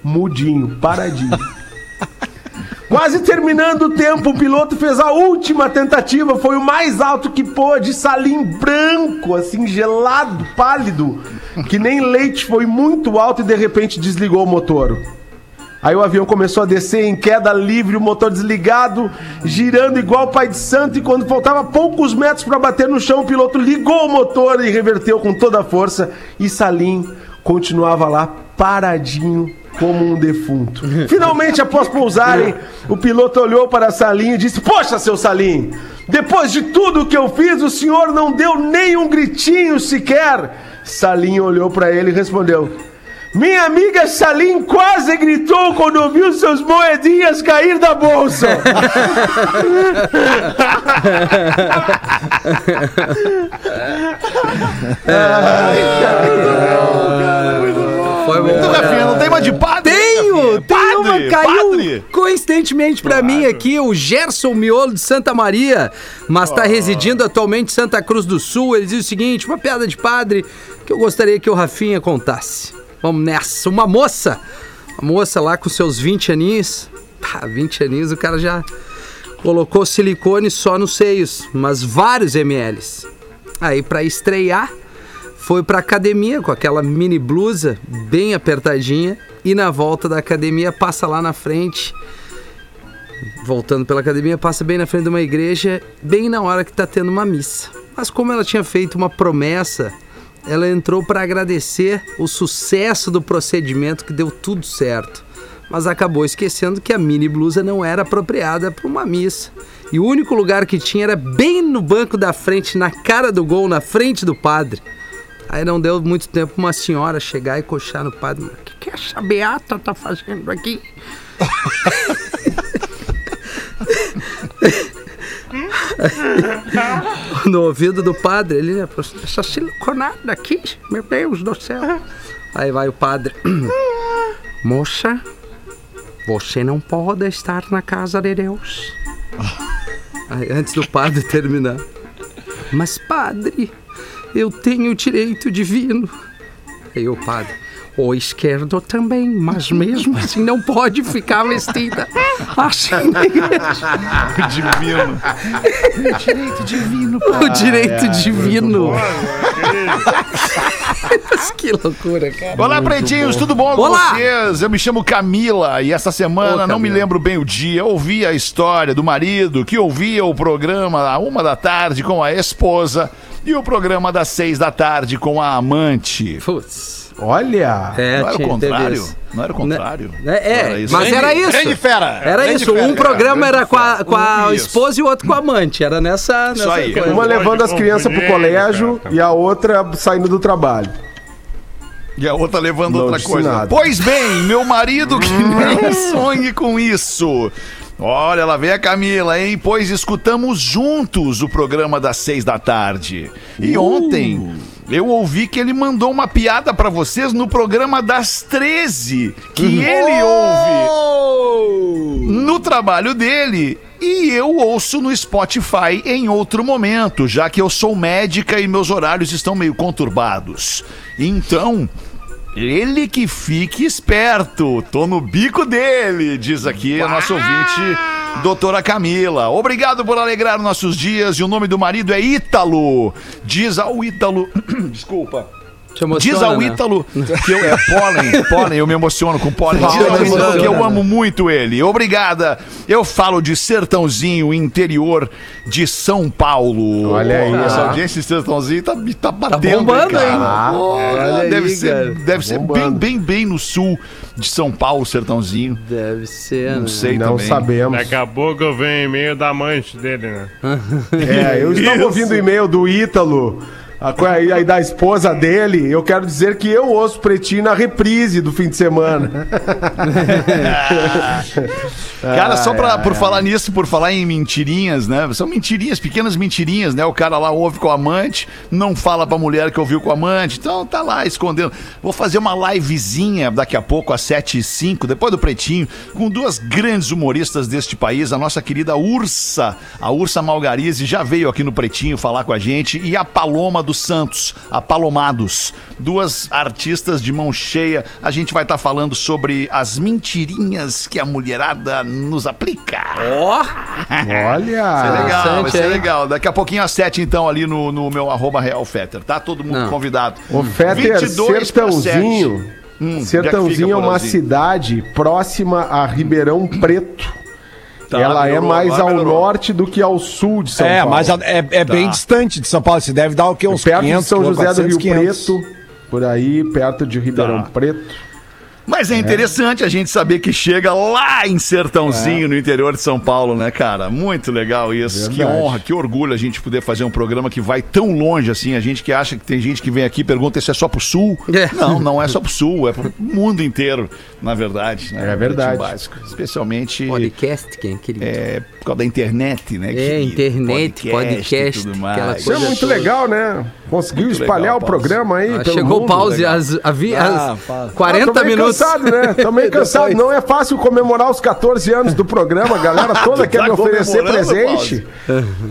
mudinho, paradinho. *laughs* Quase terminando o tempo, o piloto fez a última tentativa, foi o mais alto que pôde, salim branco, assim, gelado, pálido, que nem leite, foi muito alto e de repente desligou o motor. Aí o avião começou a descer em queda livre, o motor desligado, girando igual pai de santo, e quando faltava poucos metros para bater no chão, o piloto ligou o motor e reverteu com toda a força, e Salim continuava lá paradinho como um defunto. Finalmente, após pousarem, o piloto olhou para Salim e disse: Poxa, seu Salim, depois de tudo que eu fiz, o senhor não deu nem um gritinho sequer. Salim olhou para ele e respondeu: Minha amiga Salim quase gritou quando viu seus moedinhas cair da bolsa. *laughs* *laughs* Bom. Rafinha, não tem uma de padre? Tenho! Tem uma Padre, caiu padre. coincidentemente pra mim aqui, o Gerson Miolo de Santa Maria, mas tá residindo atualmente em Santa Cruz do Sul. Ele diz o seguinte: uma piada de padre que eu gostaria que o Rafinha contasse. Vamos nessa. Uma moça, uma moça lá com seus 20 aninhos, pá, 20 aninhos, o cara já colocou silicone só nos seios, mas vários mls. Aí pra estrear, foi pra academia com aquela mini blusa bem apertadinha e na volta da academia passa lá na frente. Voltando pela academia, passa bem na frente de uma igreja, bem na hora que tá tendo uma missa. Mas como ela tinha feito uma promessa, ela entrou para agradecer o sucesso do procedimento que deu tudo certo. mas acabou esquecendo que a mini blusa não era apropriada para uma missa. E o único lugar que tinha era bem no banco da frente, na cara do gol, na frente do padre. Aí não deu muito tempo uma senhora chegar e coxar no padre. "Mas O que, que essa beata tá fazendo aqui? *laughs* no ouvido do padre, ele, né? Essa siliconada aqui, meu Deus do céu. Aí vai o padre. *clears throat* Moça, você não pode estar na casa de Deus. Aí, antes do padre *laughs* terminar. Mas, padre, eu tenho direito divino. Aí o padre. O esquerdo também, mas mesmo assim não pode ficar vestida *laughs* assim na igreja. Divino. *laughs* O direito divino. Mas *laughs* que loucura, cara. Olá, pretinhos, tudo bom com Olá! vocês? Eu me chamo Camila e essa semana, Ô, não me lembro bem o dia, ouvi a história do marido que ouvia o programa à uma da tarde com a esposa e o programa das seis da tarde com a amante. Putz. Olha! É, Não era o contrário? Não era o contrário? É, é, era mas era isso. Grande fera. Era Grande isso. fera. Um programa era com a, com a Isso. esposa e o outro com a amante. Era nessa, nessa aí. coisa. Uma levando as crianças pro colégio cara. e a outra saindo do trabalho. E a outra levando Não outra coisa. nada. Pois bem, meu marido que nem sonhe com isso. Olha, lá vem a Camila, hein? Pois escutamos juntos o programa das seis da tarde. E ontem eu ouvi que ele mandou uma piada pra vocês no programa das 13, que ele ouve no trabalho dele. E eu ouço no Spotify em outro momento, já que eu sou médica e meus horários estão meio conturbados. Então, ele que fique esperto. Tô no bico dele, diz aqui a nossa ouvinte, doutora Camila. Obrigado por alegrar nossos dias. E o nome do marido é Ítalo. Diz ao Ítalo. *clears throat* Desculpa. Emociona, Diz ao né? Ítalo *laughs* que eu é pólen, pólen, eu me emociono com pólen. Diz ao Pólen Ítalo que eu amo muito ele. Obrigada. Eu falo de Sertãozinho, interior de São Paulo. Olha aí, Essa audiência de Sertãozinho tá, tá batendo, bombando, cara. hein? Porra, Olha aí, deve ser, cara. deve ser bem, bem, bem no sul de São Paulo, Sertãozinho. Deve ser, Não né? sei Não também. sabemos. Daqui a pouco eu venho e-mail da amante dele, né? É, eu estava ouvindo o e-mail do Ítalo, aí aí da esposa dele. Eu quero dizer que eu ouço Pretinho na reprise do fim de semana. *laughs* Cara, só pra, por falar nisso, por falar em mentirinhas, né? São mentirinhas, pequenas mentirinhas, né? O cara lá ouve com a amante, não fala pra mulher que ouviu com a amante, então tá lá escondendo. Vou fazer uma livezinha daqui a pouco, às 7 e 05 depois do Pretinho, com duas grandes humoristas deste país, a nossa querida Ursa, a Ursa Malgarize, já veio aqui no Pretinho falar com a gente, e a Paloma dos Santos, a Palomados, duas artistas de mão cheia. A gente vai estar falando sobre as mentirinhas que a mulherada nos aplica. Ó, Vai ser Olha! legal, vai ser hein? legal. Daqui a pouquinho às 7, então, ali no, no meu arroba Real Fetter, tá? Todo mundo Não. convidado. O Fetter, 22 pra Sertãozinho. 7. Hum, é Sertãozinho é uma cidade próxima a Ribeirão Preto. Tá, Ela é mais ao melhorou. norte do que ao sul de São É, Paulo. mas é, é bem distante de São Paulo. Você deve dar o quê? Uns perto 500, de São José do 400, Rio 500. Preto, por aí, perto de Ribeirão Tá. Preto. Mas é interessante a gente saber que chega lá em Sertãozinho, É. no interior de São Paulo, né, cara? Muito legal isso. Que Verdade. honra, que orgulho a gente poder fazer um programa que vai tão longe assim. A gente que acha que tem gente que vem aqui e pergunta se é só pro sul. É. Não, não é só pro sul, é pro mundo inteiro, na verdade. né? É verdade. Básico. Especialmente podcast, quem querido? é, por causa da internet, né? É, internet, podcast, e tudo aquela mais. Isso é muito toda. legal, né? Conseguiu Muito espalhar legal, o programa aí Ah, pelo chegou o mundo. pause às, às, Ah, às fala. 40 Ah, tô meio minutos. cansado, né? Tô meio *laughs* cansado. Não é fácil comemorar os 14 anos do programa. A galera *laughs* toda quer Tá me oferecer presente.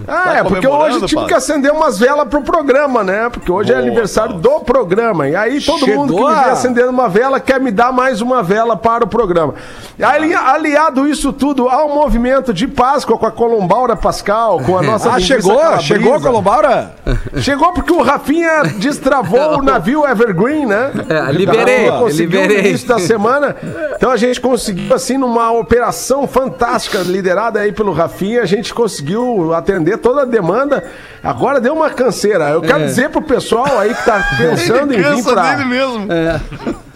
Ah, Tá é porque hoje tive Paulo? que acender umas velas pro programa, né? Porque hoje é Boa, aniversário do programa. E aí todo Chegou mundo que me vê acendendo uma vela quer me dar mais uma vela para o programa. Ali, aliado isso tudo ao movimento de Páscoa com a Colombaura Pascal, com a nossa *laughs* Ah, chegou? calabresa. Chegou a Colombaura? Chegou porque o Rafinha destravou *laughs* o navio Evergreen, né? É, liberei, Conseguiu liberei. no início da semana. Então a gente conseguiu, assim, numa operação fantástica, liderada aí pelo Rafinha, a gente conseguiu atender toda a demanda. Agora deu uma canseira. Eu quero dizer pro pessoal aí que tá *laughs* pensando em vir pra... dele mesmo.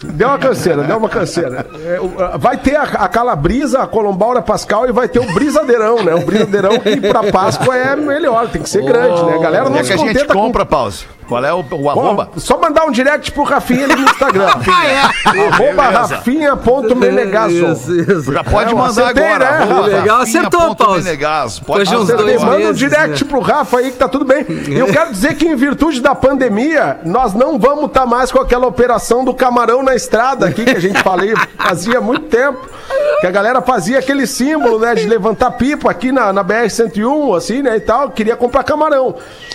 Deu uma canseira, deu uma canseira. É, Vai ter a, a calabrisa, a colombaura pascal e vai ter o brisadeirão, né? O brisadeirão que pra Páscoa é melhor, tem que ser grande, né? A galera não é se que a gente contenta com compra, pause? Qual é o, o arroba? só mandar um direct pro Rafinha ali no Instagram. *laughs* Arroba Beleza. rafinha.menegaso. Isso, isso. Já pode É, mandar acertei, agora. né? arroba Legal, acertou, Pause. Pode dois Manda um direct né? pro Rafa aí que tá tudo bem. E eu quero dizer que em virtude da pandemia, nós não vamos estar mais com aquela operação do camarão na estrada aqui que a gente falei fazia muito tempo. Que a galera fazia aquele símbolo, né, de levantar pipa aqui na, na BR-101, assim, né, e tal. Queria comprar camarão.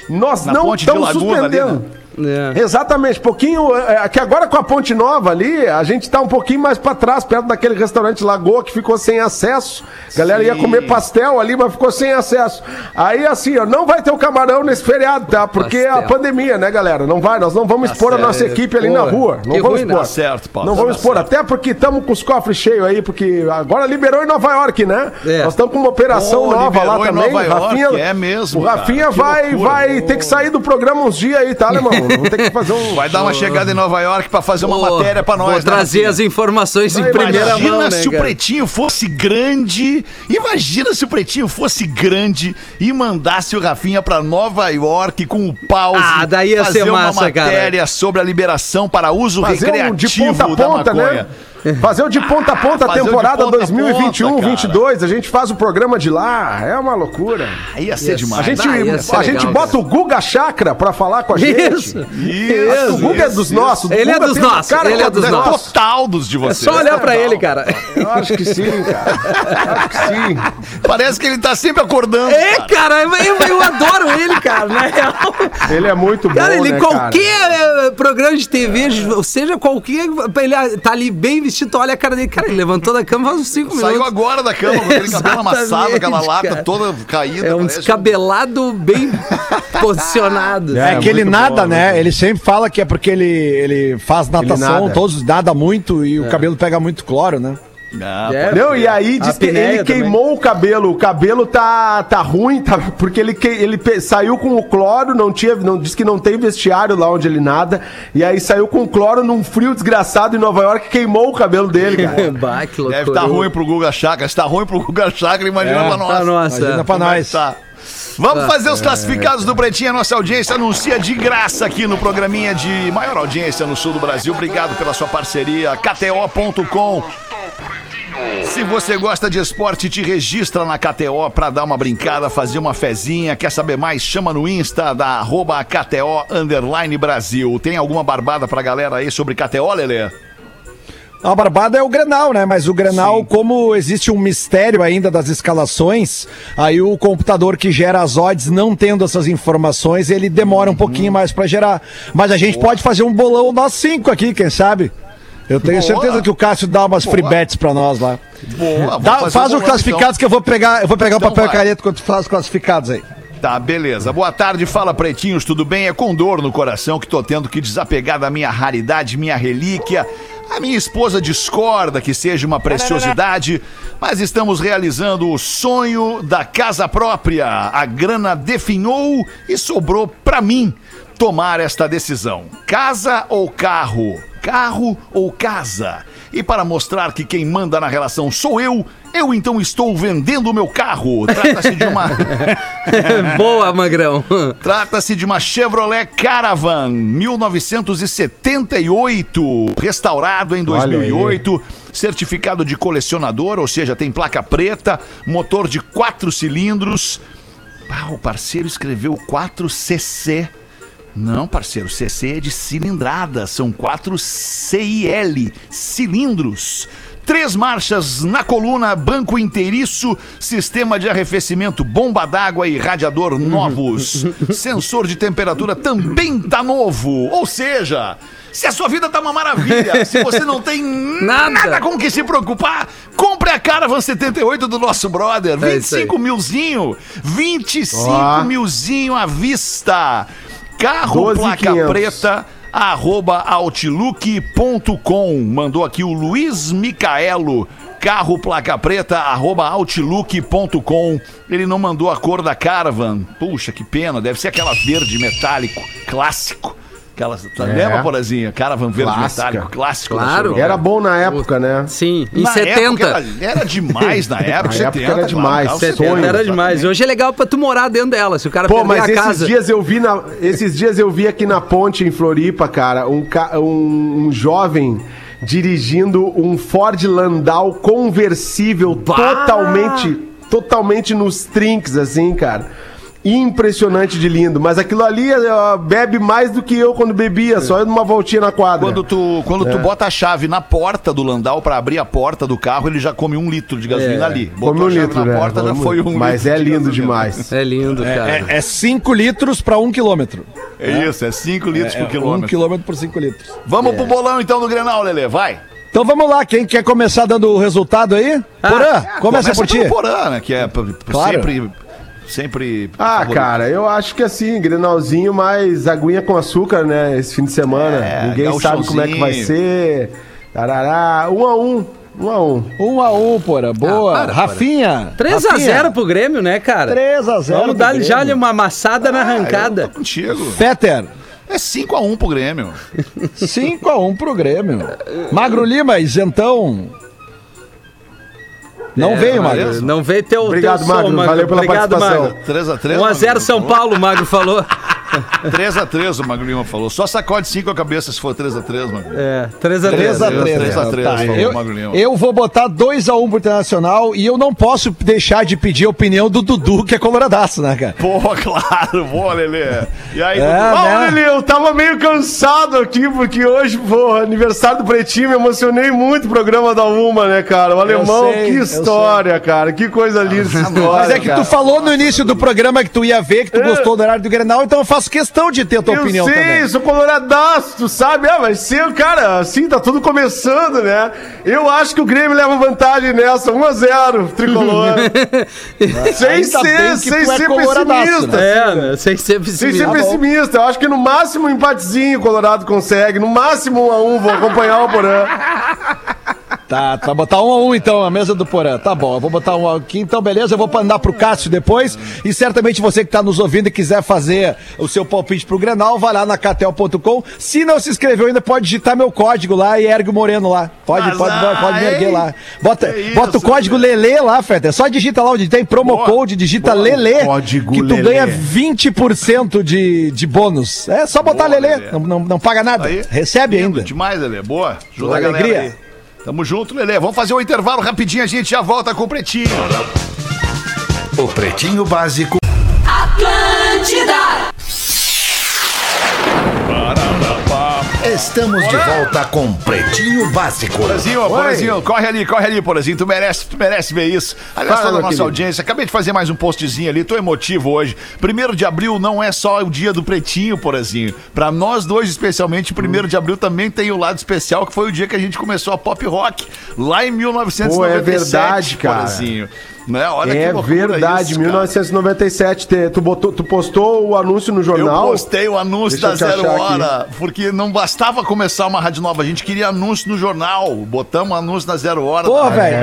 Nós Na não estamos Laguna ali, suspendendo. né? É. Exatamente, pouquinho. É, é que agora com a Ponte Nova ali, a gente tá um pouquinho mais pra trás, perto daquele restaurante Lagoa que ficou sem acesso. A galera ia Sim. comer pastel ali, mas ficou sem acesso. Aí assim, ó, não vai ter o camarão nesse feriado, tá? Porque é a Pastel. pandemia, né, galera? Não vai, nós não vamos expor a nossa equipe ali na Porra. rua. Não vamos ruim, né? expor. Tá certo, Paulo, Não tá vamos expor, certo. até porque estamos com os cofres cheios aí, porque agora liberou em Nova York, né? É. Nós estamos com uma operação Pô, nova lá também. Nova York, é mesmo, O cara. Rafinha Que vai, vai ter que sair do programa uns dias aí, tá, alemão? *laughs* Vamos ter que fazer um. Vai dar uma chegada em Nova York pra fazer uma matéria pra nós. Vou né, trazer Rafinha? as informações em Vai, primeira Imagina mão, né, se o cara? Pretinho fosse grande. Imagina se o Pretinho fosse grande e mandasse o Rafinha pra Nova York com o pause. Ah, daí ia fazer ser uma massa, cara. matéria sobre a liberação para uso Fazer um de recreativo ponta a da ponta, maconha. né? *laughs* Fazer o de ponta a ponta a temporada ponta a 2021, ponta, cara. 22. A gente faz o programa de lá. É uma loucura. Aí ia ser A demais. gente, Ah, ser a gente legal, bota o Guga Chakra pra falar com a gente. Isso. Isso, O Guga é dos nossos. Ele é dos nossos, cara ele é dos é nossos. Total dos de É vocês. só olhar pra ele, cara. Eu acho que sim, cara. Acho que sim. Parece que ele tá sempre acordando. É, cara. cara, eu, eu adoro ele, cara, na real. Ele é muito bom, Cara, ele né, qualquer eh, programa de TV, seja qualquer, ele tá ali bem vestido, tu olha a cara dele, cara, ele levantou da cama faz uns 5 minutos. Saiu agora da cama, com aquele cabelo amassado, aquela lata cara. toda caída. É um parece descabelado bem posicionado. É, É, que ele nada, bom, né? Ele sempre fala que é porque ele, ele faz natação, nada. todos nada muito e o cabelo pega muito cloro, né? Ah, É, Não, e aí diz que ele também. queimou o cabelo. O cabelo tá, tá ruim, tá, porque ele, que, ele pe- saiu com o cloro, não tinha, não disse que não tem vestiário lá onde ele nada. E aí saiu com o cloro num frio desgraçado em Nova York, queimou o cabelo dele, cara. *laughs* bah, que loucura. Deve estar ruim pro Guga Chakra. Se tá ruim pro Guga Chakra, imagina É, pra nós. Pra nós, Imagina é. pra Como é nós. tá? Vamos fazer os classificados do Pretinho. A nossa audiência anuncia de graça aqui no programinha de maior audiência no sul do Brasil. Obrigado pela sua parceria. KTO.com. Se você gosta de esporte, te registra na KTO pra dar uma brincada, fazer uma fezinha. Quer saber mais? Chama no Insta da arroba KTO Underline Brasil. Tem alguma barbada pra galera aí sobre KTO, Lelê? A barbada é o Grenal, né? Mas o Grenal, como existe um mistério ainda das escalações, aí o computador que gera as odds, não tendo essas informações, ele demora um pouquinho mais pra gerar. Mas a gente pode fazer um bolão nós cinco aqui, quem sabe? Eu tenho Boa. certeza que o Cássio dá umas free bets pra nós lá. Boa, Dá- faz os bolão, classificados que eu vou pegar, eu vou pegar Então o papel vai. caneta quando tu faz os classificados aí. Tá, beleza. Boa tarde, fala pretinhos, tudo bem? É com dor no coração que tô tendo que desapegar da minha raridade, minha relíquia. A minha esposa discorda que seja uma preciosidade, mas estamos realizando o sonho da casa própria. A grana definhou e sobrou pra mim tomar esta decisão. Casa ou carro? Carro ou casa? E para mostrar que quem manda na relação sou eu, eu então estou vendendo o meu carro. Trata-se de uma *laughs* Boa, Magrão. Trata-se de uma Chevrolet Caravan 1978, restaurado em 2008, certificado de colecionador, ou seja, tem placa preta, motor de quatro cilindros. Ah, o parceiro escreveu 4cc. Não, parceiro, CC é de cilindrada, são quatro CIL, cilindros. Três marchas na coluna, banco inteiriço, sistema de arrefecimento, bomba d'água e radiador novos. *laughs* Sensor de temperatura também tá novo. Ou seja, se a sua vida tá uma maravilha, *laughs* se você não tem Nada. nada com que se preocupar, compre a Caravan 78 do nosso brother. É isso aí. 25 milzinho. 25 Ó. milzinho à vista. Carro 12.500. placa preta arroba outlook.com mandou aqui o Luiz Micaelo. Carro placa preta arroba outlook.com ele não mandou a cor da Caravan puxa que pena. Deve ser aquela verde metálico clássico Aquelas, tá- Lembra, Porazinha? Caravan verde Clássica. metálico, clássico Claro. Era bom na época, né? Sim, em Na 70. época era, era demais na *laughs* época. Na 70, época era claro, demais, carro 70 sonho, era demais. Hoje é legal pra tu morar dentro dela. Se o cara Pô, perder mas a esses casa. dias eu vi na, esses dias eu vi aqui na ponte em Floripa, cara, um, um, um jovem dirigindo um Ford Landau conversível totalmente totalmente nos trinks assim, cara. Impressionante de lindo, mas aquilo ali ó, bebe mais do que eu quando bebia, só numa voltinha na quadra. Quando tu, quando É. tu bota a chave na porta do Landau pra abrir a porta do carro, ele já come um litro de gasolina ali. Botou Come um a chave litro, na né? porta, já foi um- Mas litro é de lindo gasolina. demais. É lindo, cara. É 5 litros para 1 um quilômetro. É isso, é 5 litros É por 1 quilômetro. um quilômetro por 5 litros. Vamos pro bolão então do Grenal, Lelê, vai. Então vamos lá, quem quer começar dando o resultado aí? Porã, começa, por ti. Porã, né? Que é Claro. sempre. Sempre. Ah, favorito. cara, eu acho que assim, Grenalzinho mais aguinha com açúcar, né? Esse fim de semana. É, Ninguém sabe como é que vai ser. Tarará. Um a um. Um a um. 1 um a 1 um, Porã. Boa. Ah, para, Rafinha. 3x0 pro Grêmio, né, cara? 3 a 0 Vamos dar já ali uma amassada na Ah, eu arrancada. tô contigo. Fetter. É 5x1 pro Grêmio. 5 a 1 pro Grêmio. Magro Lima, isentão. Não veio, Magro. Não veio teu, Obrigado, teu Magro. Valeu pela Obrigado, participação. Magro. 3x3. 1x0 São Paulo, o Magro falou. *laughs* 3x3, o Magro Lima falou. Só sacode 5 a cabeça se for 3x3, Magro. É, 3x3. 3 a 3 3 a 3, falou eu, o Magro Lima. eu vou botar 2 a 1 pro Internacional e eu não posso deixar de pedir a opinião do Dudu, que é coloradaço, né, cara? Pô, *laughs* claro, boa, Lelê. E aí, É, Dudu? né? Ah, Lili, eu tava meio cansado aqui, porque hoje, pô, aniversário do Pretinho, me emocionei muito o programa da Uma, né, cara? O alemão, sei, que história, cara. Que coisa linda essa história. Mas é que cara. tu falou no início do programa que tu ia ver, que tu gostou do horário do Grenal, então eu faço questão de ter a tua eu opinião sei, também. sou coloradaço, tu sabe? Ah, vai ser, cara, assim, tá tudo começando, né? Eu acho que o Grêmio leva vantagem nessa, 1x0, tricolor. *laughs* sem Ainda bem ser, que sem tu é ser pessimista. É, né? Sem ser Sem pessimista. ser pessimista, eu acho que no máximo um empatezinho o Colorado consegue, no máximo 1 a 1 vou acompanhar o Porã. Tá, vai botar um a um então, a mesa do Porã. Tá bom, eu vou botar um aqui. Então, beleza, eu vou mandar pro Cássio depois. E certamente você que tá nos ouvindo e quiser fazer o seu palpite pro Grenal, vai lá na catel.com. Se não se inscreveu ainda, pode digitar meu código lá e ergue o Moreno lá. Pode, Mas, pode, ah, pode me erguer lá. Bota, Que bota o isso, código Lelê lá, Feta. Só digita lá onde tem promo Boa. code, digita Boa. Lelê. Código que tu Lelê. ganha 20% de, de bônus. É só botar Boa, Lelê. Lelê. Não, não, não paga nada. Aí, Recebe lindo ainda. Demais, Lelê. Boa. Ajuda Boa a galera alegria. aí. Tamo junto, Lelê. Vamos fazer um intervalo rapidinho, a gente já volta com o Pretinho. O Pretinho Básico Estamos de volta com Pretinho Básico. Porazinho, Porazinho, corre ali, corre ali, Porazinho. Tu merece, tu merece ver isso. Aliás, Fala, toda a nossa querido. audiência. Acabei de fazer mais um postzinho ali, tô emotivo hoje. Primeiro de abril não é só o dia do Pretinho, Porazinho. Pra nós dois, especialmente, primeiro de abril também tem o lado especial, que foi o dia que a gente começou a pop rock. Lá em 1997, Pô, é verdade, cara. Né? Olha É verdade, isso, cara. 1997, te- tu, botou, tu postou o anúncio no Eu jornal? postei o anúncio Deixa da eu Zero achar aqui. Hora, porque não bastava começar uma rádio nova, a gente queria anúncio no jornal. Botamos anúncio na Zero Hora. Pô, velho,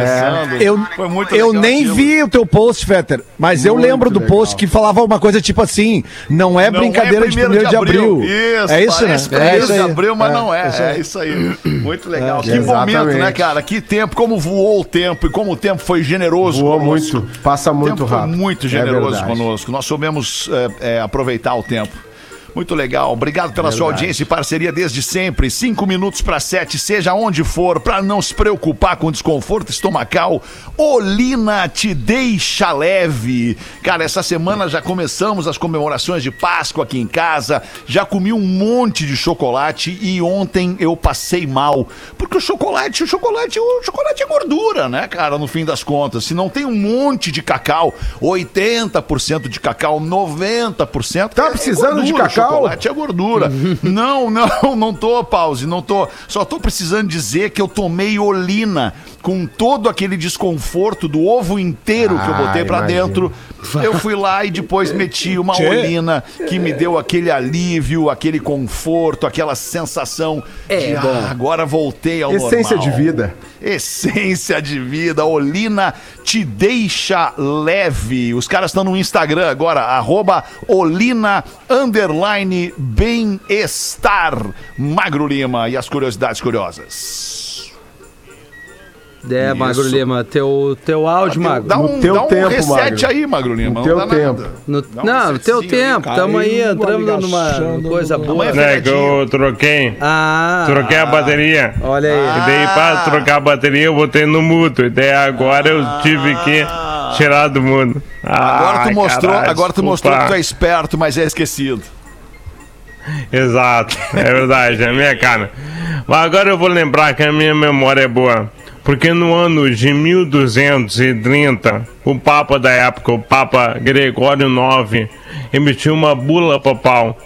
eu, Foi muito eu nem aquilo. vi o teu post, Fetter, mas eu Muito lembro do legal. post que falava uma coisa tipo assim, não é Não brincadeira de 1 de abril. Isso, é isso, né? parece É primeiro isso de abril, mas É, não é. isso É aí. isso aí. Muito legal. É, que momento, exatamente. né, cara? Que tempo, como voou o tempo e como o tempo foi generoso Voou conosco. Muito, passa muito tempo foi rápido. muito É generoso verdade. conosco. Nós soubemos é, é, aproveitar o tempo. Muito legal. Obrigado pela sua audiência e parceria desde sempre. Cinco minutos para sete, seja onde for, para não se preocupar com desconforto estomacal. Olina te deixa leve. Cara, essa semana já começamos as comemorações de Páscoa aqui em casa. Já comi um monte de chocolate e ontem eu passei mal. Porque o chocolate, o chocolate, o chocolate é gordura, né, cara, no fim das contas. Se não tem um monte de cacau, 80% de cacau, 90%. Tá é precisando de gordura, cacau? Chocolate é gordura. *laughs* não, não, não tô, pause, não tô. Só tô precisando dizer que eu tomei olina com todo aquele desconforto do ovo inteiro que eu Ah, botei pra imagino. dentro Eu fui lá e depois meti uma Tchê. olina que me deu aquele alívio, aquele conforto, aquela sensação É, de bom. ah, agora voltei ao Essência normal. de vida. Essência de vida, Olina te deixa leve. Os caras estão no Instagram agora, arroba Olina underline bem-estar. Magro Lima e as curiosidades curiosas. É, Magro Isso. Lima, teu, teu áudio, Magro. Dá No um, teu dá um tempo, reset Magro. aí, Magro Lima. No não teu dá tempo. nada. No, Dá um não, no teu tempo, tamo aí entrando numa coisa boa. Né, que eu troquei. Ah, Troquei a bateria. olha aí. E daí, pra trocar a bateria, eu botei no mudo. E daí agora eu tive que tirar do mudo. Agora tu mostrou, caralho, agora tu mostrou que tu é esperto, mas é esquecido. Exato, é verdade, é a minha cara. Mas agora eu vou lembrar que a minha memória é boa. Porque no ano de 1230, o Papa da época, o Papa Gregório IX, emitiu uma bula papal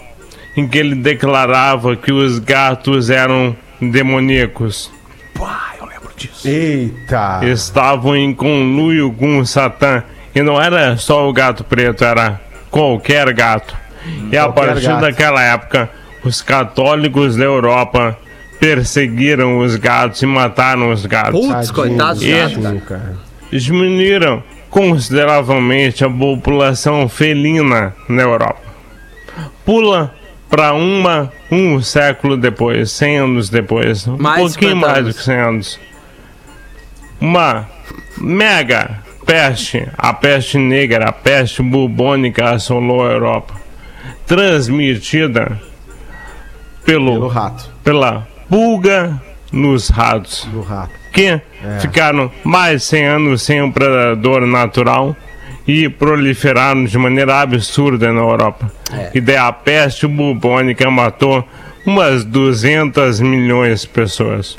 em que ele declarava que os gatos eram demoníacos. Pá, eu lembro disso. Eita. estavam em conluio com o Satã. E não era só o gato preto, era qualquer gato. E a Qualquer partir gato. daquela época, os católicos da Europa perseguiram os gatos e mataram os gatos. Putz, coitados E- gatos. Cara. Diminuíram consideravelmente a população felina na Europa. Pula para uma um século depois, 100 anos depois, um Mais pouquinho 50 mais do que 100 anos. Uma mega peste, a peste negra, a peste bubônica assolou a Europa, transmitida Pelo pelo, rato. pela pulga nos ratos Do rato. que ficaram mais de 100 anos sem um predador natural e proliferaram de maneira absurda na Europa. E daí a peste bubônica matou umas 200 milhões de pessoas.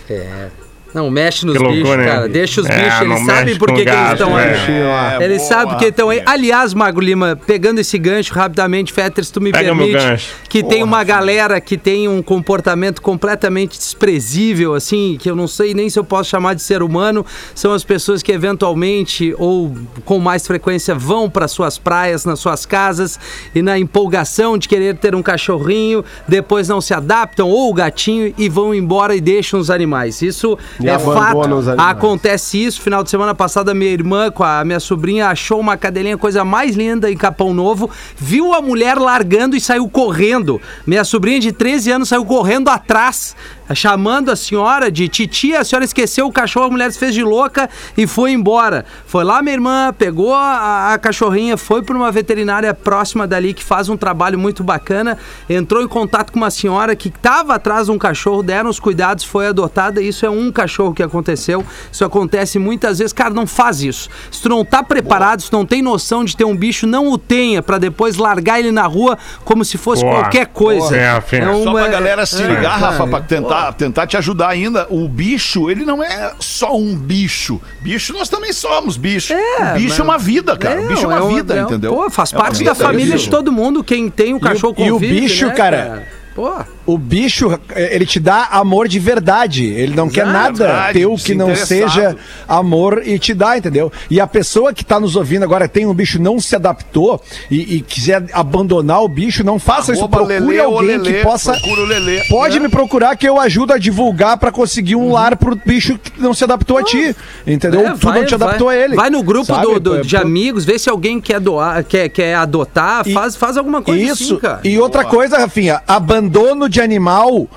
Não, mexe nos Que bichos, loucura, né? cara. Deixa os É, bichos, eles sabem por que, que eles estão é. aí. É, Eles boa, sabem porque estão aí. Aliás, Magro Lima, pegando esse gancho rapidamente, Fetter, se tu me Pega permite, que tem Porra, uma Rafinha. galera que tem um comportamento completamente desprezível, assim, que eu não sei nem se eu posso chamar de ser humano, são as pessoas que eventualmente ou com mais frequência vão para suas praias, nas suas casas e na empolgação de querer ter um cachorrinho, depois não se adaptam ou o gatinho e vão embora e deixam os animais. Isso E é fato. Acontece isso. Final de semana passada, minha irmã com a minha sobrinha achou uma cadelinha, coisa mais linda em Capão Novo. Viu a mulher largando e saiu correndo. Minha sobrinha de 13 anos saiu correndo atrás, chamando a senhora de titia. A senhora esqueceu o cachorro, a mulher se fez de louca e foi embora. Foi lá, minha irmã, pegou a, a cachorrinha, foi para uma veterinária próxima dali que faz um trabalho muito bacana. Entrou em contato com uma senhora que estava atrás de um cachorro, deram os cuidados, foi adotada. Isso é um cachorro que aconteceu. Isso acontece muitas vezes. Cara, não faz isso. Se tu não tá preparado, se tu não tem noção de ter um bicho, não o tenha para depois largar ele na rua como se fosse Boa. qualquer coisa. Boa. É. Só uma- pra galera se é, ligar, cara, Rafa, pra tentar, tentar te ajudar ainda. O bicho, ele não é só um bicho. Bicho, nós também somos bicho. É, o bicho mas- é uma vida, cara. o bicho é uma um- vida, é um- entendeu? Pô, faz É parte vida, da família isso. de todo mundo. Quem tem o cachorro e o convive, bicho, né, cara? Pô. O bicho, eh, ele te dá amor de verdade. Ele não quer nada verdade, teu que não seja amor e te dá, entendeu? E a pessoa que tá nos ouvindo agora tem um bicho, não se adaptou e, e quiser abandonar o bicho, não faça isso. Arroba Procure Lelê alguém Lelê, que possa. Lelê, Pode né? me procurar que eu ajudo a divulgar pra conseguir um lar pro bicho que não se adaptou a ti. Entendeu? É, tu não te adaptou vai, a ele. Vai no grupo sabe? do, do- É, de amigos, vê se alguém quer doar, quer, quer adotar, E- faz, faz alguma coisa Isso. assim, cara. e outra coisa, Rafinha, abandono de animal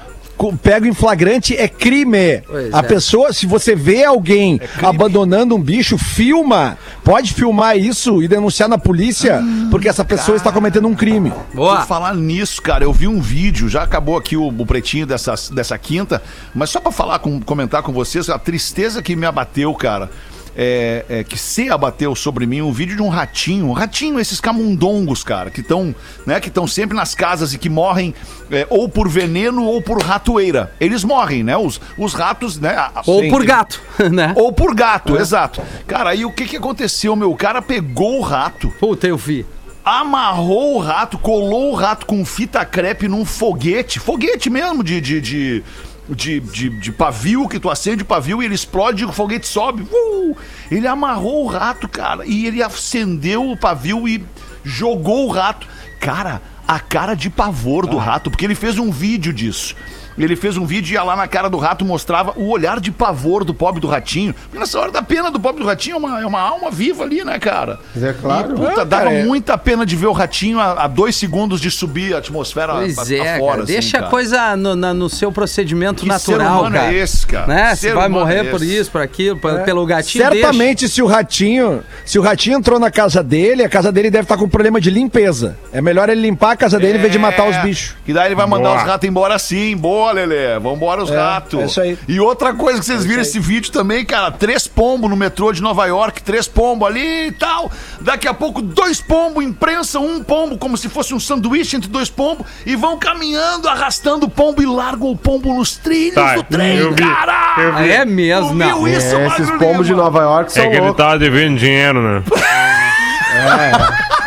pego em flagrante é crime. Pois a é. pessoa, se você vê alguém abandonando um bicho, filma. Pode filmar isso e denunciar na polícia, porque essa pessoa está cometendo um crime. Boa. Por falar nisso, cara, eu vi um vídeo, já acabou aqui o, o pretinho dessa, dessa quinta, mas só pra falar, com, comentar com vocês, a tristeza que me abateu, cara. É, é, que se abateu sobre mim um vídeo de um ratinho, um ratinho, esses camundongos, cara, que estão né, que sempre nas casas e que morrem é, ou por veneno ou por ratoeira. Eles morrem, né? Os, os ratos, né? Ou Sim. por gato, *laughs* né? Ou por gato, exato. Cara, aí o que que aconteceu, meu? O cara pegou o rato, Puta, eu vi. amarrou o rato, colou o rato com fita crepe num foguete, foguete mesmo de, de, de, de, de, de pavio, que tu acende o pavio e ele explode e o foguete sobe. Uh! Ele amarrou o rato, cara, e ele acendeu o pavio e jogou o rato. Cara, a cara de pavor do rato, porque ele fez um vídeo disso. Ele fez um vídeo e ia lá na cara do rato mostrava o olhar de pavor do pobre do ratinho. Porque nessa hora da pena do pobre do ratinho é uma, é uma alma viva ali, né, cara? Mas é claro. E, puta, É, dava cara, é- muita pena de ver o ratinho a, a dois segundos de subir a atmosfera Pois a- é, a fora, cara. assim, Deixa cara. a coisa no, na- no seu procedimento Que ser natural, humano é cara. esse, cara? Né? Ser Você vai humano morrer é por isso, por aquilo, pelo gatinho. Certamente, se o ratinho, se o ratinho entrou na casa dele, a casa dele deve estar com problema de limpeza. É melhor ele limpar a casa dele em vez de matar os É, bichos. Que daí ele vai mandar Boa. os ratos embora sim. Boa, Lelê. Vambora os É, ratos. é isso aí. E outra coisa que vocês viram esse vídeo também, cara, três pombos no metrô de Nova York, três pombos ali e tal. Daqui a pouco, dois pombos imprensam um pombo como se fosse um sanduíche entre dois pombos e vão caminhando, arrastando o pombo e largam o pombo nos trilhos Tá, do trem, eu vi, cara! eu vi. É mesmo, não. isso, É, esses pombos de? Nova York são É que ele tava devendo dinheiro, né?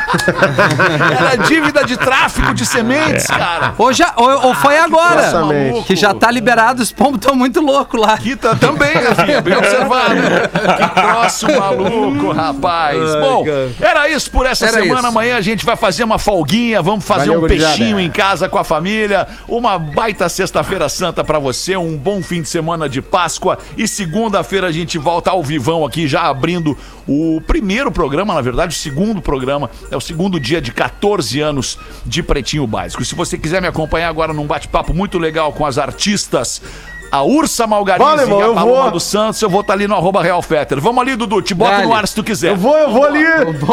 *laughs* Era dívida de tráfico de sementes, cara. Ou, já, ou, ou foi agora. Exatamente. Que já tá liberado, os pombos estão muito loucos lá. Aqui tá também, Rafinha, bem *laughs* observado. Que troço maluco, rapaz. Bom, era isso por essa Era semana. isso. Amanhã a gente vai fazer uma folguinha, vamos fazer Valeu, um peixinho em casa com a família. Uma baita sexta-feira santa pra você, um bom fim de semana de Páscoa. E segunda-feira a gente volta ao vivão aqui, já abrindo o primeiro programa, na verdade, o segundo programa. É o segundo dia de 14 anos de Pretinho Básico. Se você quiser me acompanhar agora num bate-papo muito legal com as artistas. A Ursa Malgarize Vale, e a eu Paloma vou. do Santos, eu vou estar ali no arroba Real Fetter. Vamos ali, Dudu, te boto Dale. no ar se tu quiser. Eu vou, eu vou ali.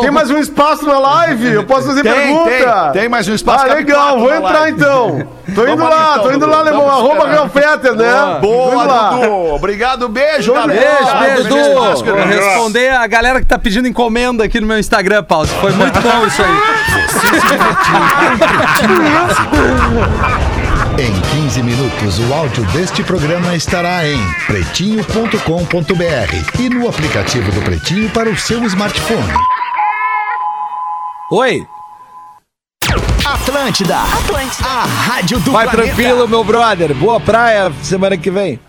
Tem mais um espaço na live? Eu posso fazer Tem, pergunta? tem, tem mais um espaço. Ah, legal, vou na entrar live. então. Tô indo Vamos lá, então, tô indo Dudu. lá. Vamos Arroba. Real Fetter, né? Boa. Dudu. Obrigado, beijo, galera. Beijo, beijo, Feliz Du. Páscoa, Vou responder a galera que tá pedindo encomenda aqui no meu Instagram, Paulo. Foi muito bom isso aí. *laughs* Em 15 minutos, o áudio deste programa estará em pretinho.com.br e no aplicativo do Pretinho para o seu smartphone. Oi, Atlântida. Atlântida. A rádio do vai planeta. tranquilo, meu brother. Boa praia semana que vem.